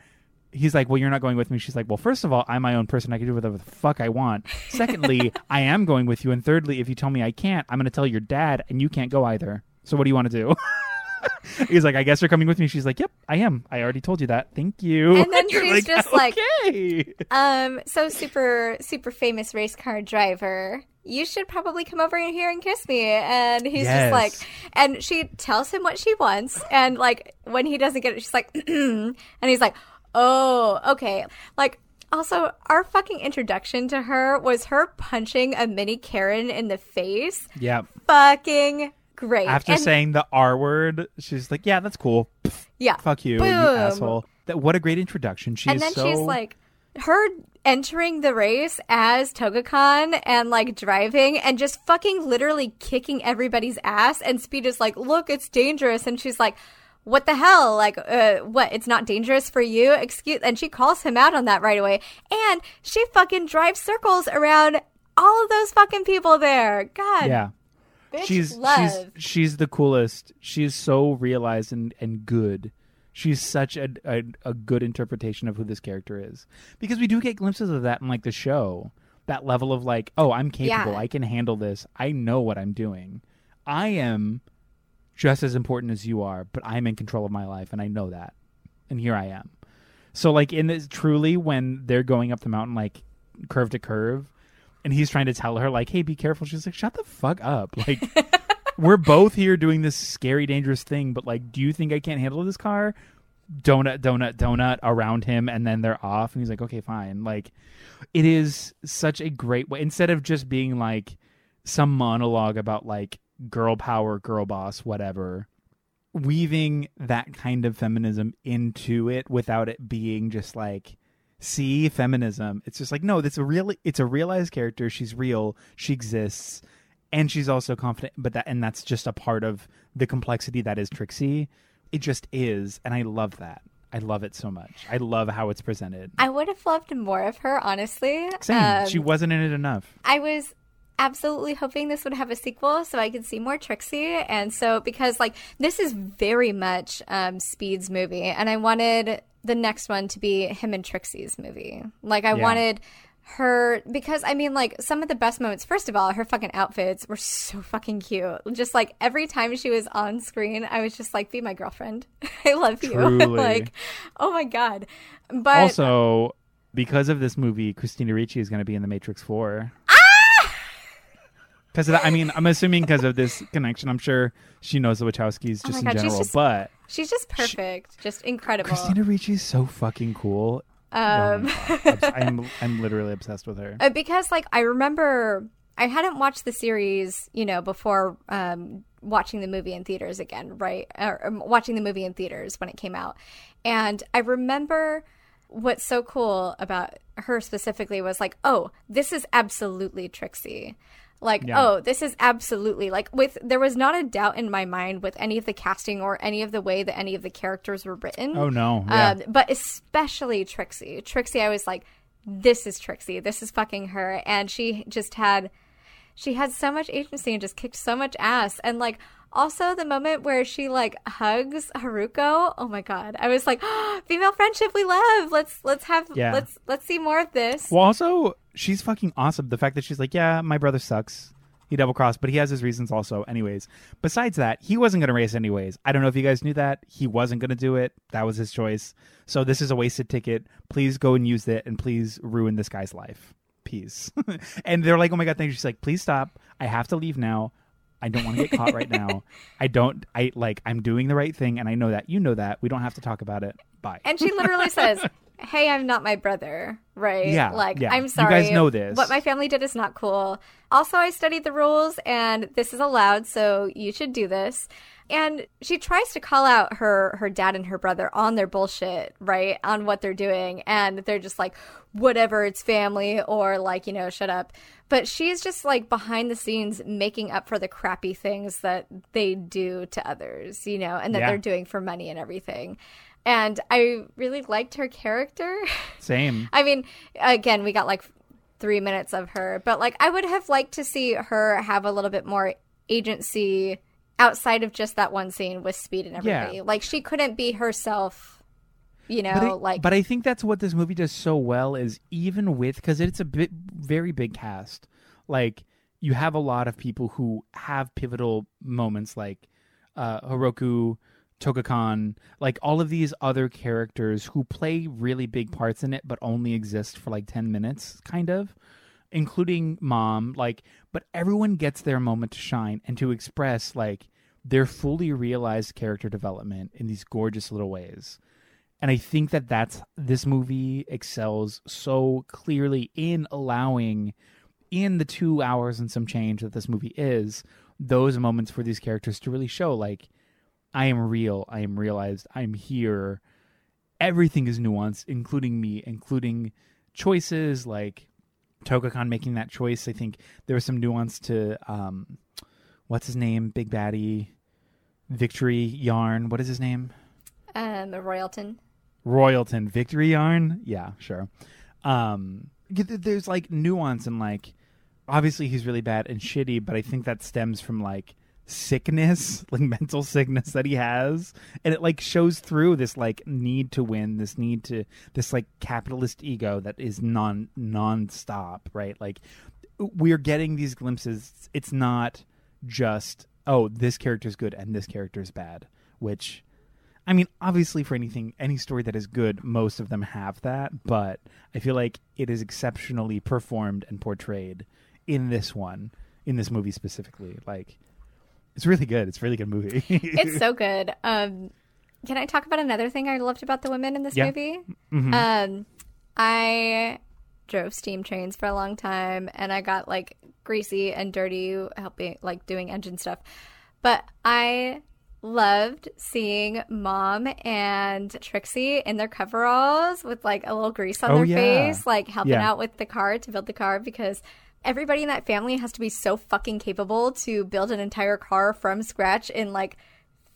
[SPEAKER 1] he's like, "Well, you're not going with me." She's like, "Well, first of all, I'm my own person. I can do whatever the fuck I want. Secondly, I am going with you. And thirdly, if you tell me I can't, I'm going to tell your dad, and you can't go either. So what do you want to do?" he's like, "I guess you're coming with me." She's like, "Yep, I am. I already told you that. Thank you."
[SPEAKER 2] And then
[SPEAKER 1] You're
[SPEAKER 2] she's just like-
[SPEAKER 1] "Okay."
[SPEAKER 2] Um, so super, super famous race car driver. You should probably come over here and kiss me. And he's
[SPEAKER 1] Yes.
[SPEAKER 2] just like, and she tells him what she wants. And like, when he doesn't get it, she's like, and he's like, oh, okay. Like, also, our fucking introduction to her was her punching a mini Karen in the face.
[SPEAKER 1] yeah.
[SPEAKER 2] Fucking great.
[SPEAKER 1] After
[SPEAKER 2] And-
[SPEAKER 1] saying the R word, she's like, "Yeah, that's cool. Pff,
[SPEAKER 2] yeah,
[SPEAKER 1] fuck you, you asshole." That what a great introduction. She
[SPEAKER 2] and then
[SPEAKER 1] so
[SPEAKER 2] she's like her entering the race as Togokahn and like driving and just fucking literally kicking everybody's ass and speed is like look it's dangerous and she's like what the hell like uh, what it's not dangerous for you excuse and she calls him out on that right away and she fucking drives circles around all of those fucking people there god
[SPEAKER 1] yeah.
[SPEAKER 2] bitch
[SPEAKER 1] she's
[SPEAKER 2] love.
[SPEAKER 1] she's she's the coolest. She's so realized and, and good. She's such a, a a good interpretation of who this character is because we do get glimpses of that in like the show. That level of like, oh, I'm capable.
[SPEAKER 2] Yeah.
[SPEAKER 1] I can handle this. I know what I'm doing. I am just as important as you are, but I'm in control of my life, and I know that. And here I am. So like in this, truly, when they're going up the mountain, like curve to curve, and he's trying to tell her like, "Hey, be careful." She's like, "Shut the fuck up!" Like, we're both here doing this scary, dangerous thing, but like, do you think I can't handle this car? Donut, donut, donut around him, and then they're off, and he's like, "Okay, fine." Like, it is such a great way. Instead of just being like some monologue about like girl power, girl boss, whatever, weaving that kind of feminism into it without it being just like see feminism it's just like no it's a real it's a realized character she's real she exists and she's also confident but that and that's just a part of the complexity that is trixie it just is and i love that i love it so much i love how it's presented
[SPEAKER 2] I would have loved more of her, honestly.
[SPEAKER 1] same
[SPEAKER 2] Um,
[SPEAKER 1] she wasn't in it enough
[SPEAKER 2] I was absolutely hoping this would have a sequel so I could see more Trixie. And so, because like this is very much um, Speed's movie, and I wanted the next one to be him and Trixie's movie. Like, I
[SPEAKER 1] Yeah.
[SPEAKER 2] wanted her because I mean, like some of the best moments. First of all, her fucking outfits were so fucking cute. Just like every time she was on screen, I was just like, "Be my girlfriend. I love you." Like, oh my god. But
[SPEAKER 1] also because of this movie christina ricci is going to be in the matrix 4
[SPEAKER 2] Ah!
[SPEAKER 1] because i mean i'm assuming because of this connection i'm sure she knows the wachowskis just
[SPEAKER 2] Oh my
[SPEAKER 1] in
[SPEAKER 2] God, she's
[SPEAKER 1] general
[SPEAKER 2] just-
[SPEAKER 1] but
[SPEAKER 2] she's just perfect, just incredible.
[SPEAKER 1] christina ricci is so fucking cool Oh
[SPEAKER 2] um,
[SPEAKER 1] God. Obs- I'm, I'm literally obsessed with her
[SPEAKER 2] Uh, because like I remember I hadn't watched the series, you know, before um, watching the movie in theaters again, right? Or um, watching the movie in theaters when it came out, and I remember what's so cool about her specifically was like, oh, this is absolutely Trixie. Like,
[SPEAKER 1] Yeah.
[SPEAKER 2] oh, this is absolutely like with there was not a doubt in my mind with any of the casting or any of the way that any of the characters were written.
[SPEAKER 1] oh no yeah
[SPEAKER 2] Um, but especially Trixie. Trixie, I was like, this is Trixie. This is fucking her. And she just had, she had so much agency and just kicked so much ass. And like, also the moment where she like hugs Horuko. Oh my god! I was like, female friendship we love. Let's let's have
[SPEAKER 1] Yeah.
[SPEAKER 2] let's let's see more of this.
[SPEAKER 1] well also she's fucking awesome the fact that she's like yeah my brother sucks he double crossed but he has his reasons also anyways besides that he wasn't going to race anyways i don't know if you guys knew that he wasn't going to do it that was his choice so this is a wasted ticket please go and use it and please ruin this guy's life peace and they're like oh my god thank you she's like please stop i have to leave now i don't want to get caught right now i don't i like i'm doing the right thing and i know that you know that we don't have to talk about it bye
[SPEAKER 2] And she literally says, "Hey, I'm not my brother." Right?
[SPEAKER 1] Yeah,
[SPEAKER 2] Like,
[SPEAKER 1] yeah.
[SPEAKER 2] I'm sorry.
[SPEAKER 1] You guys know this.
[SPEAKER 2] What my family did is not cool. Also, I studied the rules, and this is allowed, so you should do this. And she tries to call out her her dad and her brother on their bullshit, right? On what they're doing, and they're just like, whatever, it's family, or like, you know, shut up. But she's just like behind the scenes making up for the crappy things that they do to others, you know, and that
[SPEAKER 1] Yeah.
[SPEAKER 2] they're doing for money and everything. And I really liked her character.
[SPEAKER 1] same
[SPEAKER 2] I mean, again, we got like three minutes of her, but like I would have liked to see her have a little bit more agency outside of just that one scene with Speed and everybody.
[SPEAKER 1] Yeah.
[SPEAKER 2] Like she couldn't be herself, you know,
[SPEAKER 1] but I,
[SPEAKER 2] like
[SPEAKER 1] but I think that's what this movie does so well is even with because it's a bit very big cast. Like you have a lot of people who have pivotal moments, like uh, Horuko, Togokahn, like all of these other characters who play really big parts in it, but only exist for like ten minutes, kind of, including mom. Like, but everyone gets their moment to shine and to express like their fully realized character development in these gorgeous little ways and i think that that's this movie excels so clearly in allowing in the two hours and some change that this movie is those moments for these characters to really show like i am real i am realized i'm here everything is nuanced including me including choices like togokahn making that choice i think there was some nuance to um what's his name big baddie victory yarn what is his name
[SPEAKER 2] um Royalton.
[SPEAKER 1] Royalton Victory Yarn. Yeah, sure. Um, there's like nuance and like, obviously he's really bad and shitty, but I think that stems from like sickness, like mental sickness that he has, and it like shows through this like need to win, this need to this like capitalist ego that is non non-stop, right? Like we're getting these glimpses. It's not just oh this character's good and this character's bad, which I mean, obviously, for anything, any story that is good, most of them have that. But I feel like it is exceptionally performed and portrayed in this one, in this movie specifically. Like, it's really good. It's a really good movie.
[SPEAKER 2] it's so good. Um, can I talk about another thing I loved about the women in this
[SPEAKER 1] Yeah.
[SPEAKER 2] movie?
[SPEAKER 1] Mhm.
[SPEAKER 2] Um, I drove steam trains for a long time, and I got like greasy and dirty helping, like doing engine stuff. But I loved seeing mom and Trixie in their coveralls with like a little grease on
[SPEAKER 1] Oh,
[SPEAKER 2] their
[SPEAKER 1] yeah.
[SPEAKER 2] face, like helping
[SPEAKER 1] Yeah.
[SPEAKER 2] out with the car to build the car because everybody in that family has to be so fucking capable to build an entire car from scratch in like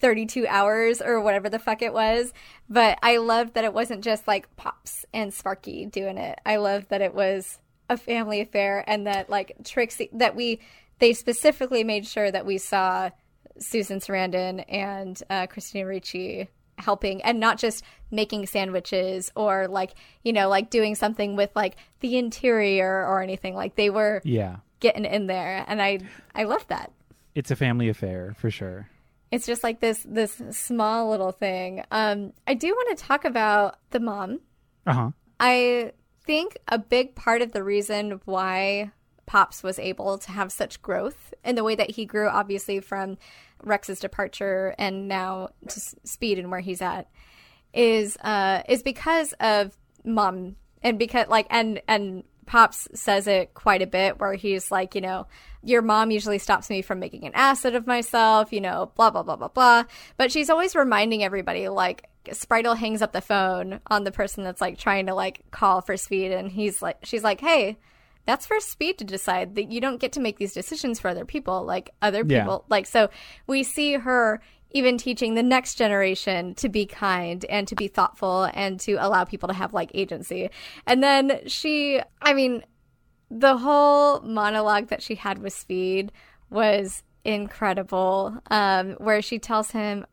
[SPEAKER 2] 32 hours or whatever the fuck it was. But I loved that it wasn't just like Pops and Sparky doing it. I loved that it was a family affair and that like Trixie, that we, they specifically made sure that we saw Susan Sarandon and uh, Christina Ricci helping and not just making sandwiches or like, you know, like doing something with like the interior or anything. Like they were
[SPEAKER 1] yeah,
[SPEAKER 2] getting in there. And I, I love that
[SPEAKER 1] it's a family affair for sure.
[SPEAKER 2] it's just like this this small little thing um i do want to talk about the mom
[SPEAKER 1] Uh huh.
[SPEAKER 2] i think a big part of the reason why pops was able to have such growth in the way that he grew obviously from rex's departure and now to speed and where he's at is uh is because of mom and because like and and pops says it quite a bit where he's like you know your mom usually stops me from making an asset of myself you know blah blah blah blah blah. But she's always reminding everybody like Spritle hangs up the phone on the person that's like trying to like call for speed and he's like she's like hey that's for speed to decide that you don't get to make these decisions for other people like other
[SPEAKER 1] Yeah.
[SPEAKER 2] people. Like so we see her even teaching the next generation to be kind and to be thoughtful and to allow people to have like agency. And then she i mean the whole monologue that she had with speed was incredible um where she tells him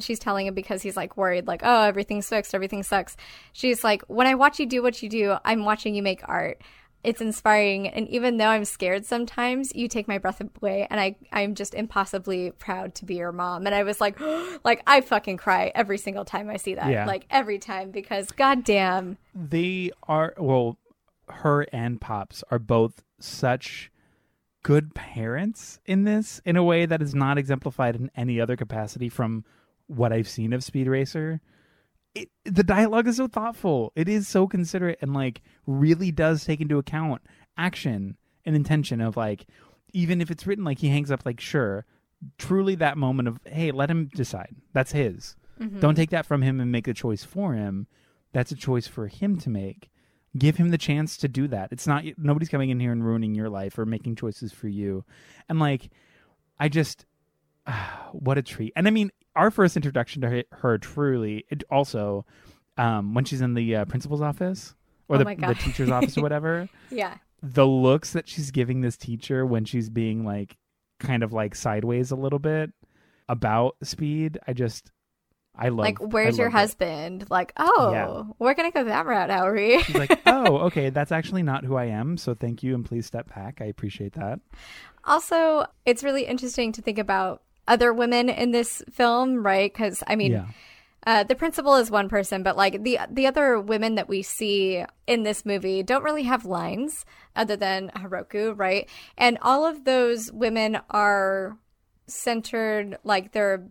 [SPEAKER 2] she's telling him because he's like worried like oh everything's fixed everything sucks. She's like when i watch you do what you do i'm watching you make art it's inspiring. And even though i'm scared sometimes you take my breath away and i i'm just impossibly proud to be your mom. And i was like like i fucking cry every single time i see that.
[SPEAKER 1] Yeah.
[SPEAKER 2] like every time because goddamn.
[SPEAKER 1] They are well her and pops are both such good parents in this in a way that is not exemplified in any other capacity from what i've seen of speed racer it, the dialogue is so thoughtful. It is so considerate and like really does take into account action and intention of like even if it's written like he hangs up like sure truly that moment of hey let him decide. That's his. Mm-hmm. Don't take that from him and make a choice for him. That's a choice for him to make. Give him the chance to do that. It's not nobody's coming in here and ruining your life or making choices for you. And like i just what a treat and i mean our first introduction to her, her truly it also um when she's in the uh, principal's office or
[SPEAKER 2] Oh
[SPEAKER 1] the, the teacher's office or whatever
[SPEAKER 2] yeah
[SPEAKER 1] the looks that she's giving this teacher when she's being like kind of like sideways a little bit about Speed. I just I love
[SPEAKER 2] like, where's your
[SPEAKER 1] loved it.
[SPEAKER 2] husband? Like, oh,
[SPEAKER 1] Yeah.
[SPEAKER 2] we're gonna go that route, are we?
[SPEAKER 1] He's like, oh, okay, that's actually not who I am. So thank you and please step back. I appreciate that.
[SPEAKER 2] also, it's really interesting to think about other women in this film, right? Because I mean,
[SPEAKER 1] yeah,
[SPEAKER 2] Uh, the principal is one person, but like the the other women that we see in this movie don't really have lines other than Horuko, right? And all of those women are centered like they're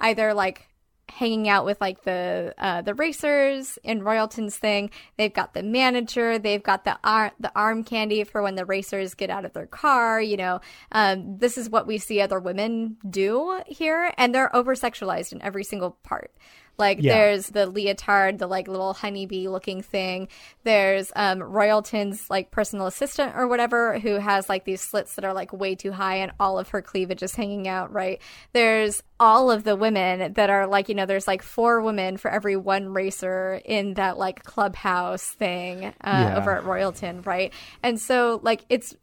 [SPEAKER 2] either like hanging out with like the uh, the racers in Royalton's thing. They've got the manager. They've got the ar- the arm candy for when the racers get out of their car. You know, um, this is what we see other women do here, and they're over sexualized in every single part. Like
[SPEAKER 1] Yeah.
[SPEAKER 2] there's the leotard, the like little honeybee looking thing. There's um Royalton's like personal assistant or whatever who has like these slits that are like way too high and all of her cleavage is hanging out, right? There's all of the women that are like, you know, there's like four women for every one racer in that like clubhouse thing uh,
[SPEAKER 1] Yeah.
[SPEAKER 2] over at Royalton, right? And so like it's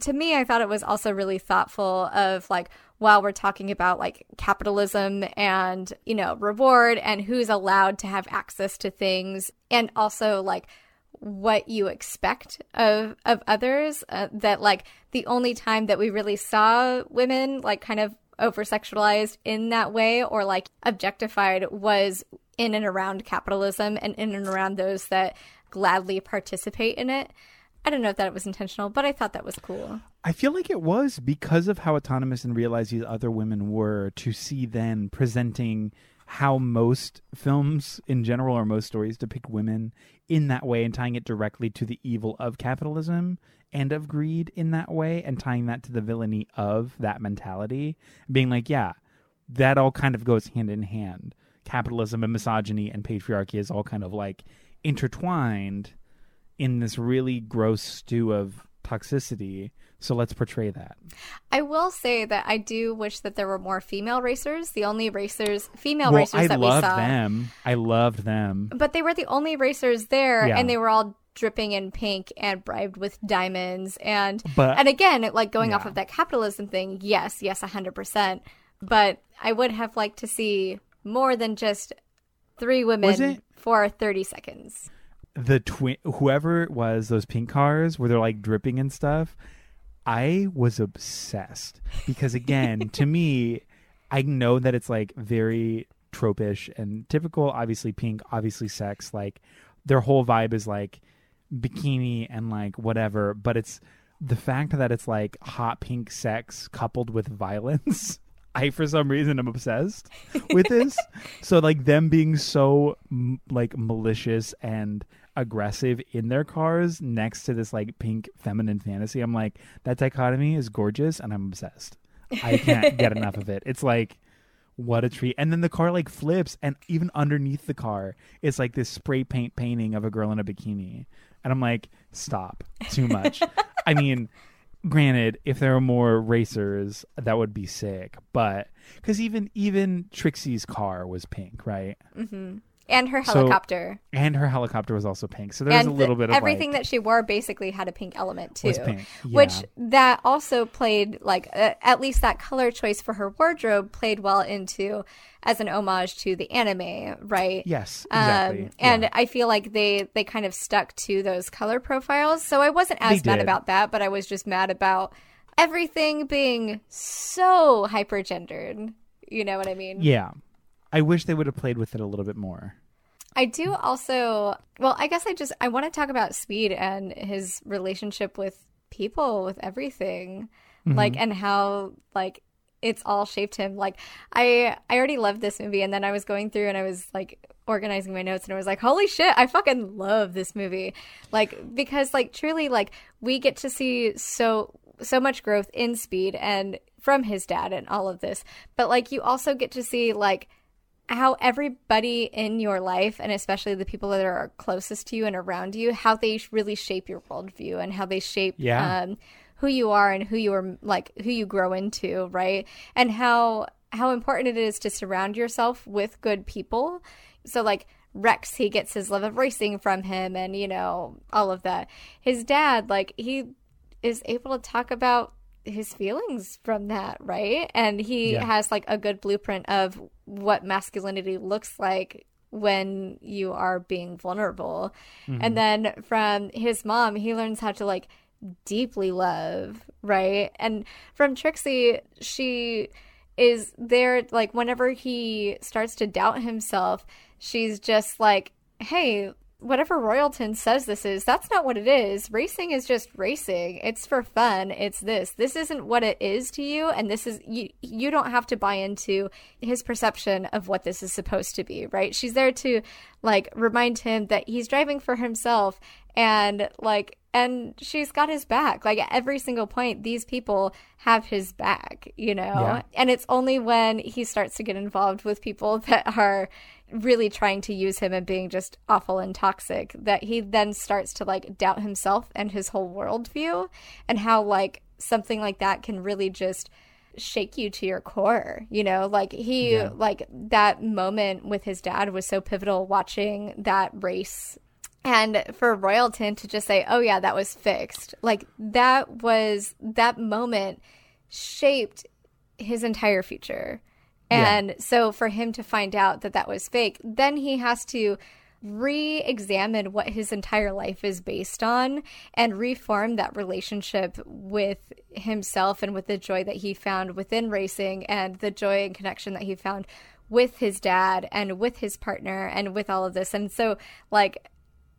[SPEAKER 2] to me, I thought it was also really thoughtful of like while we're talking about like capitalism and you know reward and who's allowed to have access to things and also like what you expect of of others uh, that like the only time that we really saw women like kind of over sexualized in that way or like objectified was in and around capitalism and in and around those that gladly participate in it I don't know if that was intentional, but I thought that was cool.
[SPEAKER 1] I feel like it was because of how autonomous and realized these other women were to see then presenting how most films in general or most stories depict women in that way and tying it directly to the evil of capitalism and of greed in that way and tying that to the villainy of that mentality being like yeah that all kind of goes hand in hand capitalism and misogyny and patriarchy is all kind of like intertwined in this really gross stew of toxicity. So let's portray that.
[SPEAKER 2] I will say that I do wish that there were more female racers. The only racers, female
[SPEAKER 1] well,
[SPEAKER 2] racers
[SPEAKER 1] I
[SPEAKER 2] that we
[SPEAKER 1] loved
[SPEAKER 2] saw,
[SPEAKER 1] them. I loved them.
[SPEAKER 2] but they were the only racers there,
[SPEAKER 1] Yeah.
[SPEAKER 2] and they were all dripping in pink and bribed with diamonds. And
[SPEAKER 1] But-
[SPEAKER 2] and again, like going off of that capitalism thing, yes, yes, hundred percent. But I would have liked to see more than just three women for thirty seconds.
[SPEAKER 1] The twin, whoever it was, those pink cars where they're like dripping and stuff. I was obsessed because again, to me, I know that it's like very tropish and typical. Obviously, pink. Obviously, sex. Like their whole vibe is like bikini and like whatever. But it's the fact that it's like hot pink sex coupled with violence. I, for some reason, am obsessed with this. so, like them being so m- like malicious and aggressive in their cars next to this like pink feminine fantasy, I'm like that dichotomy is gorgeous, and I'm obsessed. I can't get enough of it. It's like what a treat. And then the car like flips, and even underneath the car, it's like this spray paint painting of a girl in a bikini. And I'm like, stop, too much. I mean, granted, if there were more racers, that would be sick. But because even even Trixie's car was pink, right? Mm-hmm.
[SPEAKER 2] And her
[SPEAKER 1] So-
[SPEAKER 2] helicopter.
[SPEAKER 1] And her helicopter was also pink. So there's a little bit of
[SPEAKER 2] everything
[SPEAKER 1] like,
[SPEAKER 2] that she wore basically had a pink element too
[SPEAKER 1] Was pink,
[SPEAKER 2] which that also played like uh, at least that color choice for her wardrobe played well into as an homage to the anime right
[SPEAKER 1] yes, exactly.
[SPEAKER 2] um, and
[SPEAKER 1] Yeah.
[SPEAKER 2] I feel like they they kind of stuck to those color profiles. So I wasn't as mad about that, but I was just mad about everything being so hyper gendered. You know what I mean?
[SPEAKER 1] yeah, I wish they would have played with it a little bit more.
[SPEAKER 2] I do also. Well, I guess I just I want to talk about Speed and his relationship with people, with everything, mm-hmm. like and how like it's all shaped him. Like I I already loved this movie, and then I was going through and I was like organizing my notes, and I was like, holy shit, I fucking love this movie. Like because like truly like we get to see so so much growth in Speed and from his dad and all of this, but like you also get to see like how everybody in your life, and especially the people that are closest to you and around you, how they really shape your worldview and how they shape
[SPEAKER 1] Yeah.
[SPEAKER 2] um, who you are and who you are like who you grow into, right? And how how important it is to surround yourself with good people. So like Rex, he gets his love of racing from him, and you know all of that. His dad, like he is able to talk about his feelings from that, right? And he
[SPEAKER 1] Yeah.
[SPEAKER 2] has like a good blueprint of what masculinity looks like when you are being vulnerable. And mm-hmm. then from his mom, he learns how to like deeply love, right? And from Trixie, she is there like whenever he starts to doubt himself, she's just like, "Hey, whatever Royalton says this is, that's not what it is. Racing is just racing. It's for fun. It's this. This isn't what it is to you and this is you you don't have to buy into his perception of what this is supposed to be, right? She's there to like remind him that he's driving for himself and like and she's got his back. Like at every single point these people have his back, you know?
[SPEAKER 1] Yeah.
[SPEAKER 2] And it's only when he starts to get involved with people that are really trying to use him and being just awful and toxic that he then starts to like doubt himself and his whole worldview and how like something like that can really just shake you to your core you know like he
[SPEAKER 1] Yeah.
[SPEAKER 2] like that moment with his dad was so pivotal watching that race and for Royalton to just say, "Oh yeah, that was fixed," like that was that moment shaped his entire future.
[SPEAKER 1] Yeah.
[SPEAKER 2] And so for him to find out that that was fake, then he has to re-examine what his entire life is based on and reform that relationship with himself and with the joy that he found within racing and the joy and connection that he found with his dad and with his partner and with all of this. And so like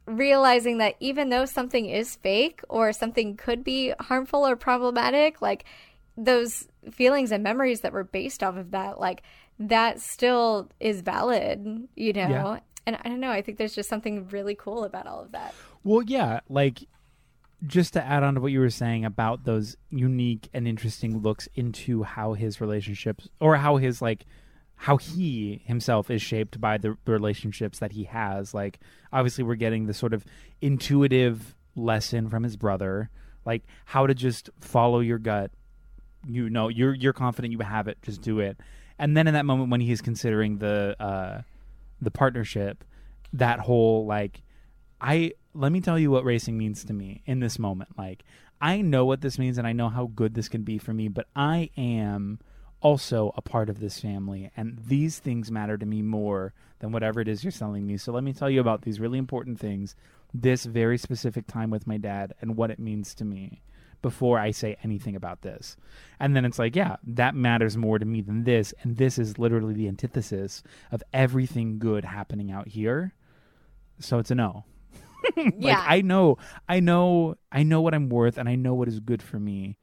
[SPEAKER 2] realizing that even though something is fake or something could be harmful or problematic, like those feelings and memories that were based off of that, like that still is valid, you know?
[SPEAKER 1] Yeah.
[SPEAKER 2] And I don't know, I think there's just something really cool about all of that.
[SPEAKER 1] Well, yeah, like just to add on to what you were saying about those unique and interesting looks into how his relationships or how his like how he himself is shaped by the relationships that he has. Like obviously we're getting the sort of intuitive lesson from his brother, like how to just follow your gut. You know, you're you're confident you have it, just do it. And then in that moment when he's considering the uh the partnership, that whole like I let me tell you what racing means to me in this moment. Like I know what this means and I know how good this can be for me, but I am also a part of this family and these things matter to me more than whatever it is you're selling me. So let me tell you about these really important things, this very specific time with my dad and what it means to me before I say anything about this. And then it's like, yeah, that matters more to me than this and this is literally the antithesis of everything good happening out here. So it's a no. like
[SPEAKER 2] yeah.
[SPEAKER 1] I know, I know, I know what I'm worth, and I know what is good for me,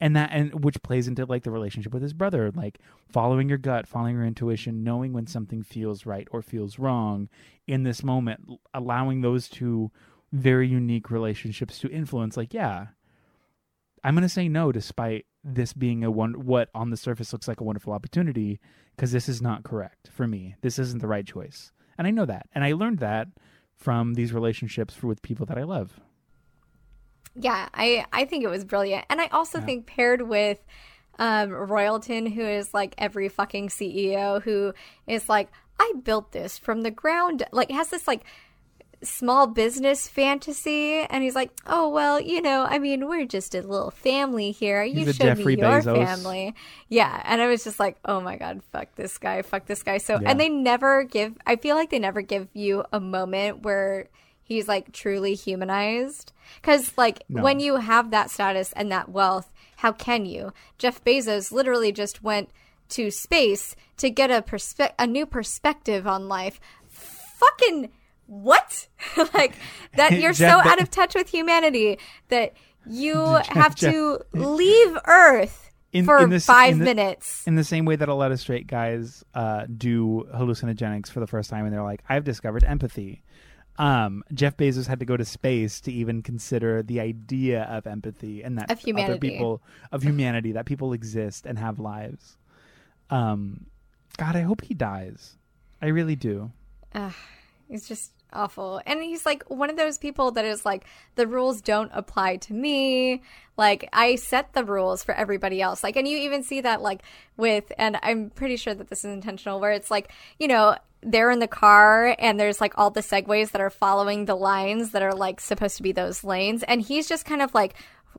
[SPEAKER 1] and that, and which plays into like the relationship with his brother, like following your gut, following your intuition, knowing when something feels right or feels wrong in this moment, allowing those two very unique relationships to influence. Like, yeah, I'm gonna say no, despite this being a one what on the surface looks like a wonderful opportunity, because this is not correct for me. This isn't the right choice, and I know that, and I learned that from these relationships for, with people that I love.
[SPEAKER 2] Yeah, I I think it was brilliant, and I also
[SPEAKER 1] Yeah.
[SPEAKER 2] think paired with um, Royalton, who is like every fucking CEO, who is like, I built this from the ground, like has this like small business fantasy, and he's like, oh well, you know, I mean, we're just a little family here. You
[SPEAKER 1] He's
[SPEAKER 2] showed me your
[SPEAKER 1] Bezos.
[SPEAKER 2] family, yeah, and I was just like, oh my god, fuck this guy, fuck this guy. So,
[SPEAKER 1] Yeah.
[SPEAKER 2] and they never give. I feel like they never give you a moment where he's like truly humanized because like
[SPEAKER 1] No.
[SPEAKER 2] when you have that status and that wealth how can you jeff bezos literally just went to space to get a perspe- a new perspective on life fucking what like that you're so
[SPEAKER 1] Jeff Be-
[SPEAKER 2] out of touch with humanity that you
[SPEAKER 1] Jeff-
[SPEAKER 2] have
[SPEAKER 1] Jeff-
[SPEAKER 2] to leave earth
[SPEAKER 1] In-
[SPEAKER 2] for
[SPEAKER 1] in this-
[SPEAKER 2] five
[SPEAKER 1] in the-
[SPEAKER 2] minutes
[SPEAKER 1] In the same way that a lot of straight guys uh, do hallucinogenics for the first time, and they're like, "I've discovered empathy." Um, Jeff Bezos had to go to space to even consider the idea of empathy and that
[SPEAKER 2] Of
[SPEAKER 1] other
[SPEAKER 2] humanity.
[SPEAKER 1] people of humanity that people exist and have lives. Um, God, I hope he dies. I really do.
[SPEAKER 2] He's just awful. And he's like one of those people that is like, the rules don't apply to me. Like, I set the rules for everybody else. Like, and you even see that, like, with, and I'm pretty sure that this is intentional, where it's like, you know, they're in the car and there's like all the segways that are following the lines that are like supposed to be those lanes. And he's just kind of like,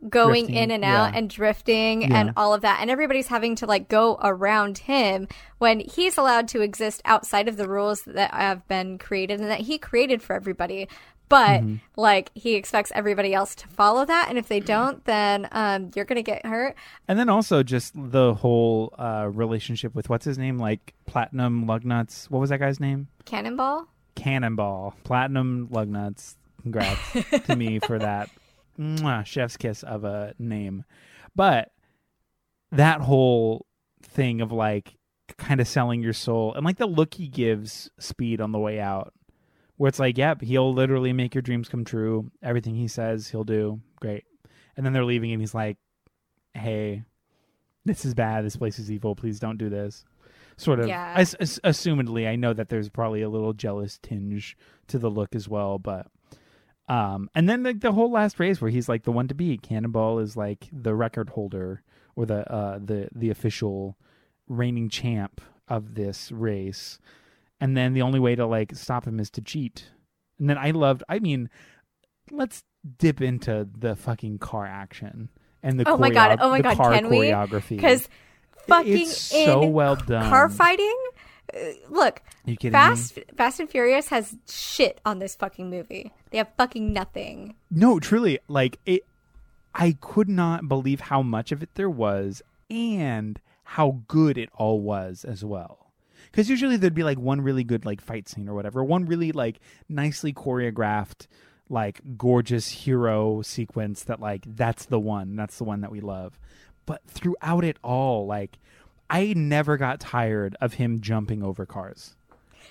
[SPEAKER 2] going
[SPEAKER 1] Drifting,
[SPEAKER 2] in and out
[SPEAKER 1] yeah.
[SPEAKER 2] and drifting
[SPEAKER 1] Yeah.
[SPEAKER 2] and all of that and everybody's having to like go around him when he's allowed to exist outside of the rules that have been created and that he created for everybody but
[SPEAKER 1] Mm-hmm.
[SPEAKER 2] like he expects everybody else to follow that and if they don't then um, you're gonna get hurt
[SPEAKER 1] And then also just the whole uh, relationship with what's his name, like Platinum Lugnuts. What was that guy's name?
[SPEAKER 2] cannonball
[SPEAKER 1] Cannonball. Platinum Lugnuts. Congrats to me for that Mwah, chef's kiss of a name. But that whole thing of like kind of selling your soul and like the look he gives Speed on the way out, where it's like, yep, he'll literally make your dreams come true. Everything he says, he'll do. Great. And then they're leaving and he's like, hey, this is bad. This place is evil. Please don't do this. Sort of.
[SPEAKER 2] Yeah.
[SPEAKER 1] As, as- assumedly, I know that there's probably a little jealous tinge to the look as well, but. Um, and then like the whole last race where he's like the one to beat. Cannonball is like the record holder or the uh the the official reigning champ of this race. And then the only way to like stop him is to cheat. And then I loved I mean, let's dip into the fucking car action and the
[SPEAKER 2] Oh my God. Oh my God.
[SPEAKER 1] car
[SPEAKER 2] Can we?
[SPEAKER 1] choreography
[SPEAKER 2] because fucking
[SPEAKER 1] it's so well done.
[SPEAKER 2] car fighting look
[SPEAKER 1] you kidding me?
[SPEAKER 2] Fast Fast and Furious has shit on this fucking movie. They have fucking nothing.
[SPEAKER 1] No, truly, like it. I could not believe how much of it there was, and how good it all was as well. Because usually there'd be like one really good like fight scene or whatever, one really like nicely choreographed, like gorgeous hero sequence that like that's the one, that's the one that we love. But throughout it all, like I never got tired of him jumping over cars.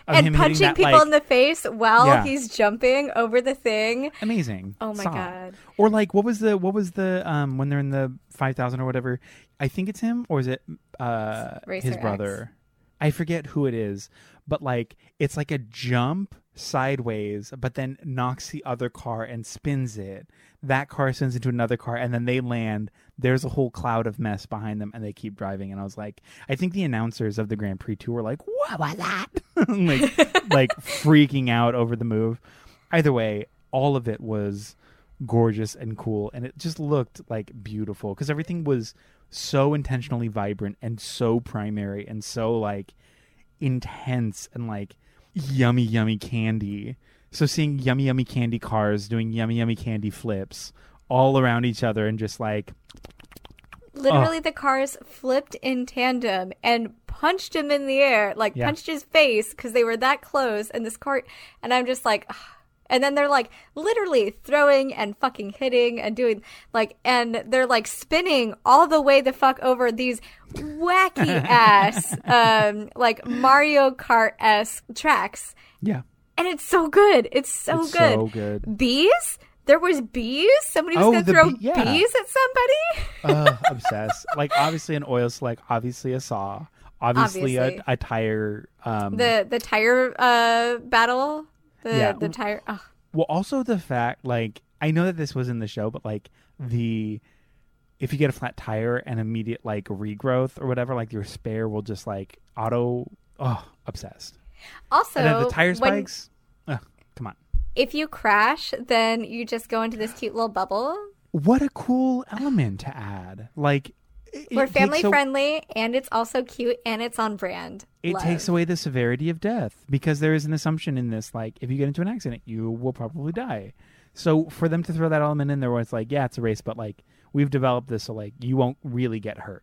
[SPEAKER 2] And punching
[SPEAKER 1] that,
[SPEAKER 2] people
[SPEAKER 1] like-
[SPEAKER 2] in the face while
[SPEAKER 1] Yeah.
[SPEAKER 2] he's jumping over the thing.
[SPEAKER 1] amazing.
[SPEAKER 2] Oh my. God.
[SPEAKER 1] Or like, what was the what was the um when they're in the five thousand or whatever? I think it's him, or is it uh
[SPEAKER 2] Racer
[SPEAKER 1] his brother? I forget who it is, but like it's like a jump sideways, but then knocks the other car and spins it. That car spins into another car, and then they land. There's a whole cloud of mess behind them, and they keep driving. And I was like, I think the announcers of the Grand Prix too were like, "What was that?" like, like freaking out over the move. Either way, all of it was gorgeous and cool, and it just looked like beautiful because everything was so intentionally vibrant and so primary and so like intense and like yummy yummy candy. So seeing yummy yummy candy cars doing yummy yummy candy flips all around each other and just like
[SPEAKER 2] Literally, oh. the cars flipped in tandem and punched him in the air, like
[SPEAKER 1] Yeah.
[SPEAKER 2] punched his face because they were that close. And this cart, and I'm just like, "Ugh." And then they're like literally throwing and fucking hitting and doing like, and they're like spinning all the way the fuck over these wacky ass, um, like Mario Kart esque tracks.
[SPEAKER 1] yeah,
[SPEAKER 2] And it's so good. It's so
[SPEAKER 1] it's
[SPEAKER 2] good.
[SPEAKER 1] so good.
[SPEAKER 2] Bees? There was bees? Somebody was
[SPEAKER 1] Oh,
[SPEAKER 2] gonna throw
[SPEAKER 1] bee- yeah.
[SPEAKER 2] bees at somebody?
[SPEAKER 1] uh, obsessed. Like obviously an oil slick, obviously a saw, obviously,
[SPEAKER 2] Obviously.
[SPEAKER 1] A, a tire. Um,
[SPEAKER 2] the the tire uh battle the
[SPEAKER 1] Yeah.
[SPEAKER 2] the tire ugh.
[SPEAKER 1] Well, also the fact, like, I know that this was in the show, but like the if you get a flat tire and immediate like regrowth or whatever, like your spare will just like auto. Oh, obsessed.
[SPEAKER 2] also
[SPEAKER 1] and then the tire
[SPEAKER 2] when-
[SPEAKER 1] spikes. Ugh, come on.
[SPEAKER 2] if you crash then you just go into this cute little bubble
[SPEAKER 1] What a cool element to add. Like, it,
[SPEAKER 2] we're
[SPEAKER 1] it
[SPEAKER 2] family
[SPEAKER 1] a-
[SPEAKER 2] friendly and it's also cute and it's on brand
[SPEAKER 1] It
[SPEAKER 2] Love.
[SPEAKER 1] takes away the severity of death because there is an assumption in this, like if you get into an accident, you will probably die. So for them to throw that element in there, where it's like, yeah, it's a race, but like we've developed this, so like you won't really get hurt.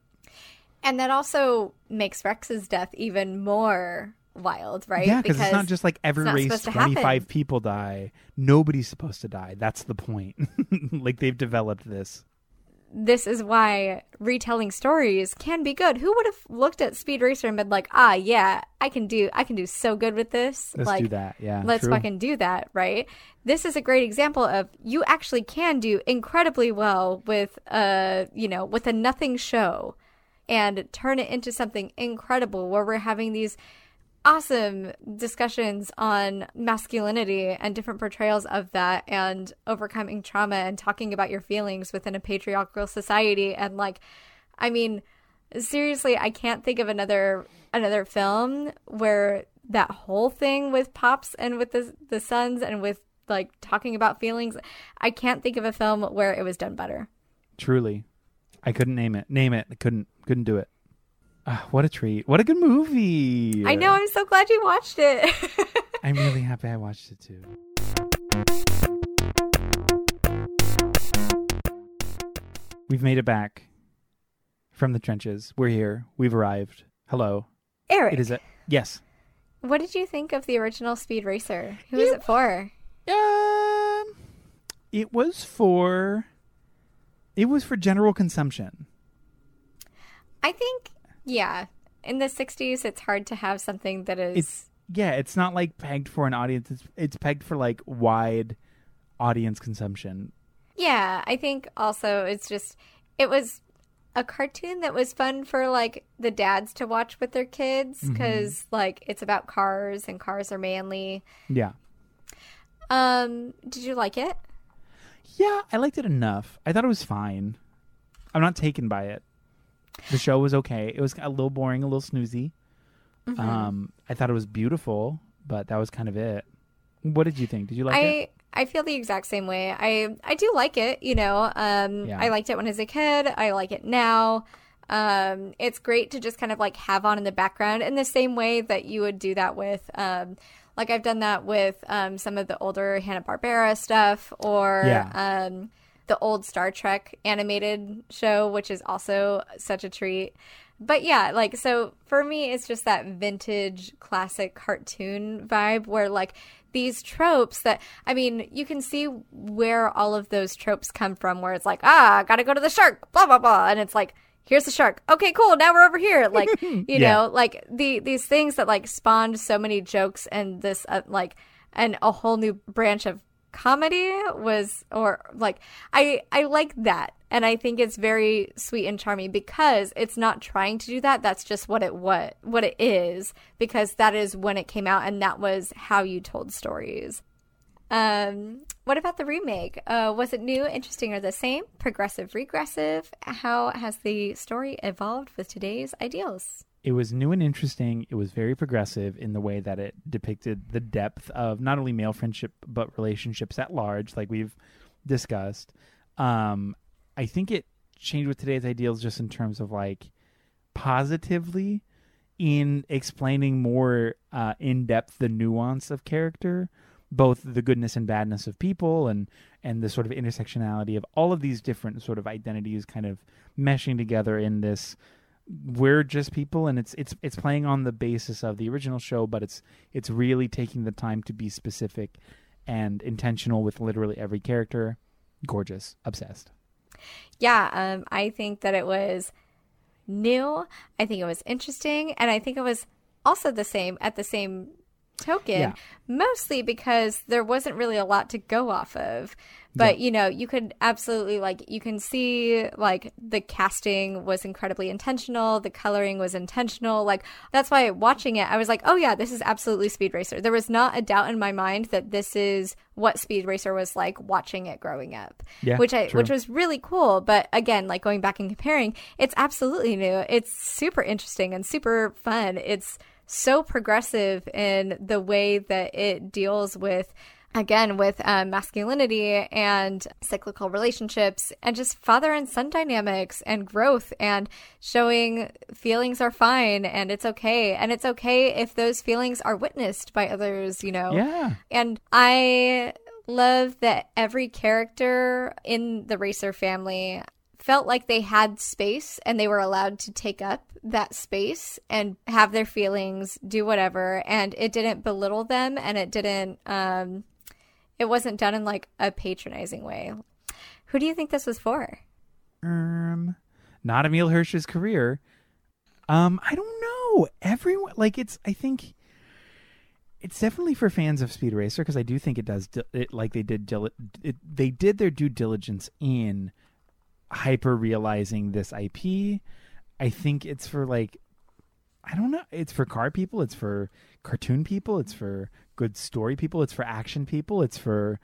[SPEAKER 2] and that also makes rex's death even more wild right
[SPEAKER 1] Yeah, because it's not just like every race
[SPEAKER 2] happen.
[SPEAKER 1] 25 people die. Nobody's supposed to die. That's the point. like they've developed this.
[SPEAKER 2] This is why retelling stories can be good. Who would have looked at Speed Racer and been like, "Ah, yeah, I can do, I can do so good with this."
[SPEAKER 1] Let's
[SPEAKER 2] like,
[SPEAKER 1] do that. Yeah.
[SPEAKER 2] let's
[SPEAKER 1] true.
[SPEAKER 2] fucking do that, right? This is a great example of you actually can do incredibly well with a, you know, with a nothing show and turn it into something incredible where we're having these awesome discussions on masculinity and different portrayals of that and overcoming trauma and talking about your feelings within a patriarchal society and like I mean seriously I can't think of another another film where that whole thing with pops and with the the sons and with like talking about feelings I can't think of a film where it was done better
[SPEAKER 1] Truly, I couldn't name it. Name it. I couldn't. Couldn't do it. Ah, what a treat! What a good movie.
[SPEAKER 2] I know. I'm so glad you watched it.
[SPEAKER 1] I'm really happy I watched it too. We've made it back from the trenches. We're here. We've arrived. Hello.
[SPEAKER 2] Eric,
[SPEAKER 1] It is a yes.
[SPEAKER 2] what did you think of the original Speed Racer? Who was
[SPEAKER 1] You-
[SPEAKER 2] it for?
[SPEAKER 1] Um, it was for. It was for general consumption.
[SPEAKER 2] I think, yeah. In the 60s, it's hard to have something that is.
[SPEAKER 1] It's yeah. It's not like pegged for an audience. It's it's pegged for like wide audience consumption.
[SPEAKER 2] Yeah, I think also it's just it was a cartoon that was fun for like the dads to watch with their kids
[SPEAKER 1] Mm-hmm.
[SPEAKER 2] because like it's about cars and cars are manly.
[SPEAKER 1] Yeah.
[SPEAKER 2] Um, did you like it?
[SPEAKER 1] Yeah, I liked it enough. I thought it was fine. I'm not taken by it. The show was okay. It was a little boring, a little snoozy.
[SPEAKER 2] Mm-hmm.
[SPEAKER 1] Um, I thought it was beautiful, but that was kind of it. What did you think? Did you like
[SPEAKER 2] I
[SPEAKER 1] it?
[SPEAKER 2] I feel the exact same way. I I do like it. You know, um,
[SPEAKER 1] Yeah.
[SPEAKER 2] I liked it when I was a kid. I like it now. Um, it's great to just kind of like have on in the background in the same way that you would do that with, um, like I've done that with um, some of the older Hanna Barbera stuff or
[SPEAKER 1] Yeah.
[SPEAKER 2] um, the old Star Trek animated show, which is also such a treat. But yeah, like so for me, it's just that vintage classic cartoon vibe where like these tropes that I mean, you can see where all of those tropes come from. Where it's like, ah, gotta go to the shark, blah blah blah, and it's like, here's the shark. Okay, cool. Now we're over here. Like you
[SPEAKER 1] Yeah.
[SPEAKER 2] know, like the these things that like spawned so many jokes and this uh, like and a whole new branch of comedy was or like I I like that and I think it's very sweet and charming because it's not trying to do that that's just what it what what it is because that is when it came out and that was how you told stories. Um what about the remake? Uh was it new, interesting or the same? Progressive, regressive? How has the story evolved with today's ideals?
[SPEAKER 1] It was new and interesting. It was very progressive in the way that it depicted the depth of not only male friendship but relationships at large, like we've discussed. Um, I think it changed with today's ideals just in terms of like positively in explaining more uh, in depth the nuance of character, both the goodness and badness of people, and and the sort of intersectionality of all of these different sort of identities kind of meshing together in this we're just people and it's it's it's playing on the basis of the original show but it's it's really taking the time to be specific and intentional with literally every character gorgeous obsessed
[SPEAKER 2] Yeah, um, I think that it was new. I think it was interesting, and I think it was also the same at the same token.
[SPEAKER 1] Yeah.
[SPEAKER 2] Mostly because there wasn't really a lot to go off of. But you know, you could absolutely like you can see like the casting was incredibly intentional, the coloring was intentional. Like that's why watching it, I was like, oh yeah, this is absolutely Speed Racer. There was not a doubt in my mind that this is what Speed Racer was like watching it growing up
[SPEAKER 1] Yeah,
[SPEAKER 2] which I
[SPEAKER 1] true.
[SPEAKER 2] which was really cool. But again, like going back and comparing, it's absolutely new. It's super interesting and super fun. It's so progressive in the way that it deals with again with um, masculinity and cyclical relationships and just father and son dynamics and growth and showing feelings are fine and it's okay. And it's okay if those feelings are witnessed by others you know?
[SPEAKER 1] Yeah.
[SPEAKER 2] And I love that every character in the Racer family felt like they had space and they were allowed to take up that space and have their feelings, do whatever, and it didn't belittle them and it didn't um it wasn't done in like a patronizing way. Who do you think this was for?
[SPEAKER 1] um not emile hirsch's career. Um i don't know. Everyone like it's i think it's definitely for fans of speed racer because i do think it does it like they did dili- it, they did their due diligence in hyper realizing this ip i think it's for like i don't know. It's for car people. It's for cartoon people. It's for good story people it's for action people it's for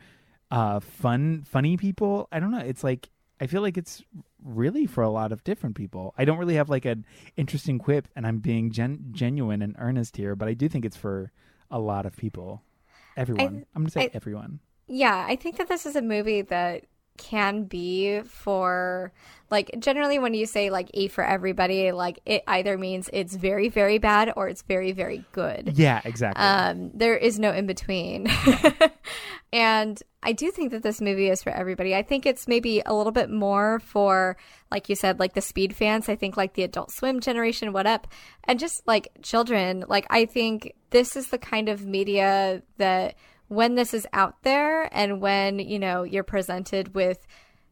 [SPEAKER 1] uh fun funny people. I don't know it's like i feel like it's really for a lot of different people. I don't really have like an interesting quip and i'm being gen- genuine and earnest here but i do think it's for a lot of people. Everyone. I, am gonna say
[SPEAKER 2] I-
[SPEAKER 1] everyone.
[SPEAKER 2] Yeah, I think that this is a movie that can be for like generally when you say like a for everybody, like it either means it's very very bad or it's very very good.
[SPEAKER 1] Yeah, exactly.
[SPEAKER 2] Um, there is no in between. and I do think that this movie is for everybody. I think it's maybe a little bit more for, like you said, like the speed fans. I think like the adult swim generation, what up? And just like children. Like, I think this is the kind of media that when this is out there and when, you know, you're presented with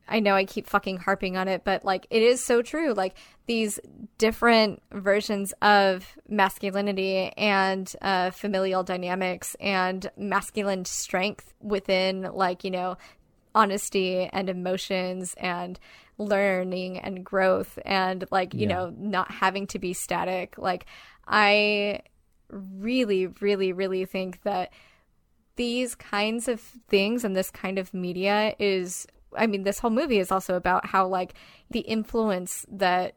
[SPEAKER 2] I know I keep fucking harping on it, but like it is so true. Like these different versions of masculinity and uh, familial dynamics and masculine strength within, like, you know, honesty and emotions and learning and growth and, like, you
[SPEAKER 1] Yeah.
[SPEAKER 2] know, not having to be static. Like, I really, really, really think that these kinds of things and this kind of media is I mean this whole movie is also about how like the influence that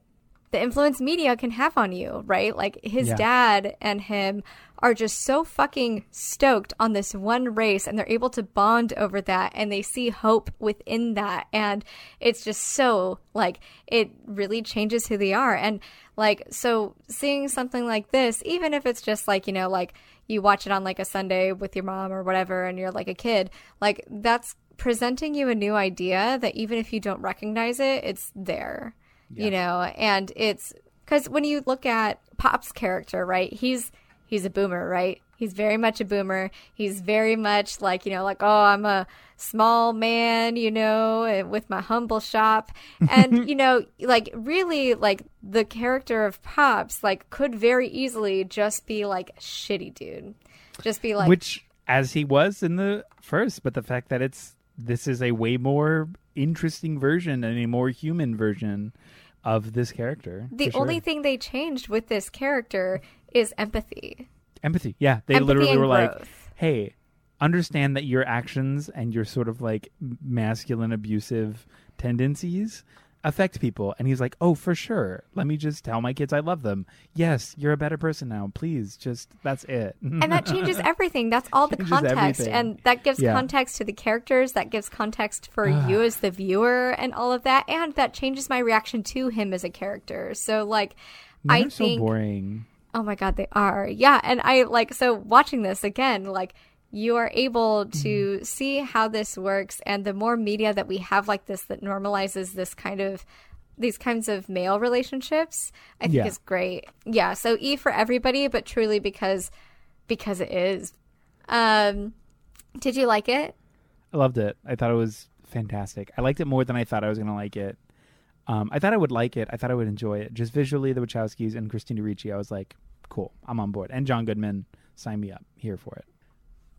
[SPEAKER 2] the influence media can have on you, right? Like his
[SPEAKER 1] Yeah.
[SPEAKER 2] dad and him are just so fucking stoked on this one race and they're able to bond over that and they see hope within that and it's just so like it really changes who they are and like so seeing something like this even if it's just like you know like you watch it on like a Sunday with your mom or whatever and you're like a kid like that's presenting you a new idea that even if you don't recognize it it's there you know? And it's because when you look at pop's character right he's he's a boomer right? He's very much a boomer. He's very much like you know like oh i'm a small man you know eh, with my humble shop. And you know like really like the character of pops like could very easily just be like shitty dude. Just be like
[SPEAKER 1] Which, as he was in the first, but the fact that it's this is a way more interesting version and a more human version of this character.
[SPEAKER 2] the
[SPEAKER 1] for sure.
[SPEAKER 2] only thing they changed with this character is empathy
[SPEAKER 1] empathy. Yeah, they
[SPEAKER 2] Empathy
[SPEAKER 1] literally were like,
[SPEAKER 2] growth.
[SPEAKER 1] "Hey, understand that your actions and your sort of like masculine abusive tendencies affect people." And he's like, "Oh, for sure. Let me just tell my kids I love them. Yes, you're a better person now. Please, just that's it."
[SPEAKER 2] and that changes everything. That's all the context,
[SPEAKER 1] everything.
[SPEAKER 2] and that gives
[SPEAKER 1] Yeah.
[SPEAKER 2] context to the characters. That gives context for ah. you as the viewer, and all of that, and that changes my reaction to him as a character. So, like,
[SPEAKER 1] Men
[SPEAKER 2] I
[SPEAKER 1] so
[SPEAKER 2] think,
[SPEAKER 1] boring.
[SPEAKER 2] oh my god, they are, yeah. And I like so watching this again, like. You are able to
[SPEAKER 1] Mm-hmm.
[SPEAKER 2] see how this works, and the more media that we have like this that normalizes this kind of these kinds of male relationships, I think
[SPEAKER 1] Yeah.
[SPEAKER 2] is great. Yeah, so E for everybody, but truly because because it is. Um, did you like it?
[SPEAKER 1] I loved it. I thought it was fantastic. I liked it more than I thought I was going to like it. Um, I thought I would like it. I thought I would enjoy it. Just visually, the Wachowskis and Christina Ricci, I was like, cool, I'm on board. And John Goodman, sign me up. Here for it.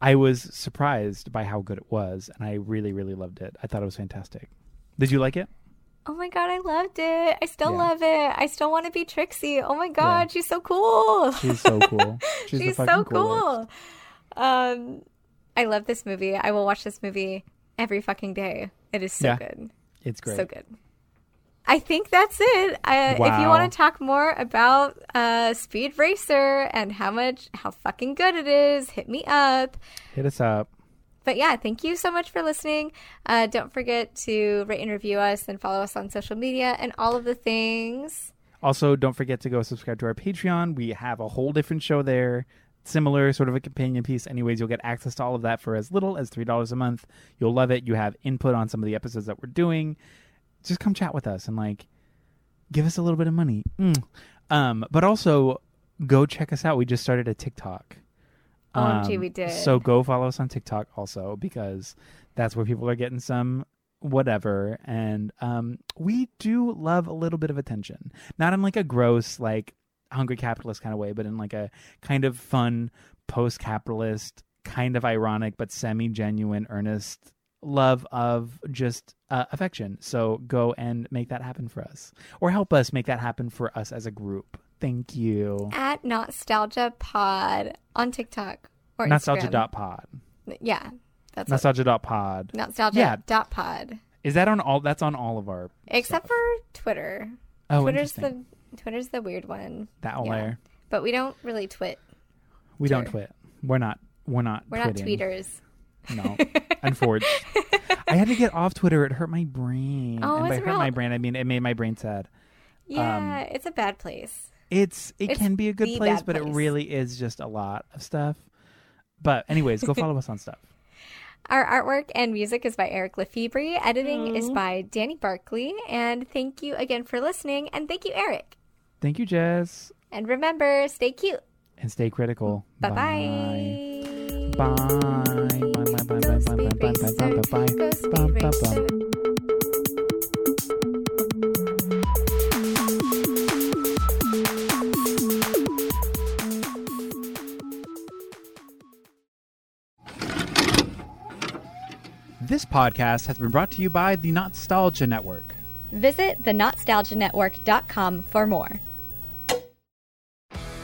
[SPEAKER 1] I was surprised by how good it was, and I really, really loved it. I thought it was fantastic. Did you like it?
[SPEAKER 2] Oh my god, I loved it. I still
[SPEAKER 1] Yeah.
[SPEAKER 2] love it. I still want to be Trixie. Oh my god, she's so cool.
[SPEAKER 1] She's so cool. She's,
[SPEAKER 2] She's so cool. Um, I love this movie. I will watch this movie every fucking day. It is so
[SPEAKER 1] Yeah.
[SPEAKER 2] good.
[SPEAKER 1] It's great.
[SPEAKER 2] So good. I think that's it. Uh, If you want to talk more about uh, Speed Racer and how much, how fucking good it is, hit me up.
[SPEAKER 1] Hit us up.
[SPEAKER 2] But yeah, thank you so much for listening. Uh, don't forget to rate and review us and follow us on social media and all of the things.
[SPEAKER 1] Also, don't forget to go subscribe to our Patreon. We have a whole different show there, similar sort of a companion piece. Anyways, you'll get access to all of that for as little as $3 a month. You'll love it. You have input on some of the episodes that we're doing. Just come chat with us and like give us a little bit of money. Mm. Um, but also go check us out. We just started a TikTok.
[SPEAKER 2] OMG,
[SPEAKER 1] Um,
[SPEAKER 2] we did.
[SPEAKER 1] So go follow us on TikTok also because that's where people are getting some whatever and um we do love a little bit of attention not in like a gross like hungry capitalist kind of way but in like a kind of fun post-capitalist kind of ironic but semi-genuine earnest love of just uh, affection so go and make that happen for us or help us make that happen for us as a group thank you
[SPEAKER 2] At Nostalgia Pod on TikTok or
[SPEAKER 1] nostalgia dot pod
[SPEAKER 2] Yeah, that's
[SPEAKER 1] nostalgia dot pod
[SPEAKER 2] nostalgia
[SPEAKER 1] Yeah.
[SPEAKER 2] dot pod.
[SPEAKER 1] is that on all that's on all of our
[SPEAKER 2] Except
[SPEAKER 1] stuff.
[SPEAKER 2] for Twitter.
[SPEAKER 1] oh
[SPEAKER 2] Twitter's the Twitter's the weird one.
[SPEAKER 1] that one.
[SPEAKER 2] yeah. But we don't really twit.
[SPEAKER 1] We don't twit. We're not. We're not.
[SPEAKER 2] We're not tweeters.
[SPEAKER 1] No, unfortunately, I had to get off Twitter. It hurt my brain.
[SPEAKER 2] Oh,
[SPEAKER 1] and by hurt
[SPEAKER 2] real-
[SPEAKER 1] my brain, I mean it made my brain sad.
[SPEAKER 2] Yeah, um, it's a bad place.
[SPEAKER 1] It's it
[SPEAKER 2] It's
[SPEAKER 1] can be a good place, but it really is just a lot of stuff. But anyways, go follow us on stuff.
[SPEAKER 2] Our artwork and music is by Eric Lefebvre. Editing is by Danny Barkley. And thank you again for listening. And thank you, Eric.
[SPEAKER 1] Thank you, Jess,
[SPEAKER 2] And remember, stay cute.
[SPEAKER 1] and stay critical.
[SPEAKER 2] Bye bye.
[SPEAKER 1] Bye. Bye. Bye. Bye. This podcast has been brought to you by the Nostalgia Network.
[SPEAKER 2] Visit the thenostalgianetwork.com for more.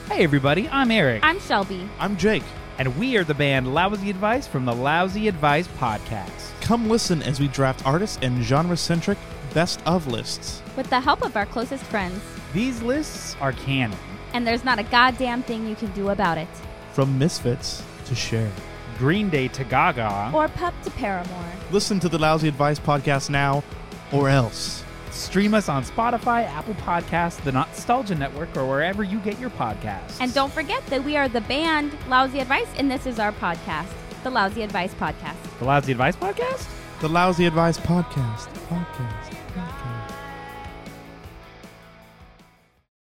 [SPEAKER 1] Hey, everybody, I'm Eric,
[SPEAKER 3] I'm Shelby.
[SPEAKER 4] I'm Jake.
[SPEAKER 1] And we are the band Lousy Advice from the Lousy Advice Podcast.
[SPEAKER 4] Come listen as we draft artist and genre centric best of lists.
[SPEAKER 3] With the help of our closest friends.
[SPEAKER 1] These lists are canon.
[SPEAKER 3] And there's not a goddamn thing you can do about it.
[SPEAKER 4] From Misfits to Cher.
[SPEAKER 1] Green Day to Gaga.
[SPEAKER 3] Or Pup to Paramore.
[SPEAKER 4] Listen to the Lousy Advice podcast now, or else.
[SPEAKER 1] Stream us on Spotify, Apple Podcasts, the Nostalgia Network, or wherever you get your podcasts.
[SPEAKER 3] And don't forget that we are the band Lousy Advice, and this is our podcast, the Lousy Advice Podcast.
[SPEAKER 1] the Lousy Advice Podcast?
[SPEAKER 4] The Lousy Advice podcast. Podcast.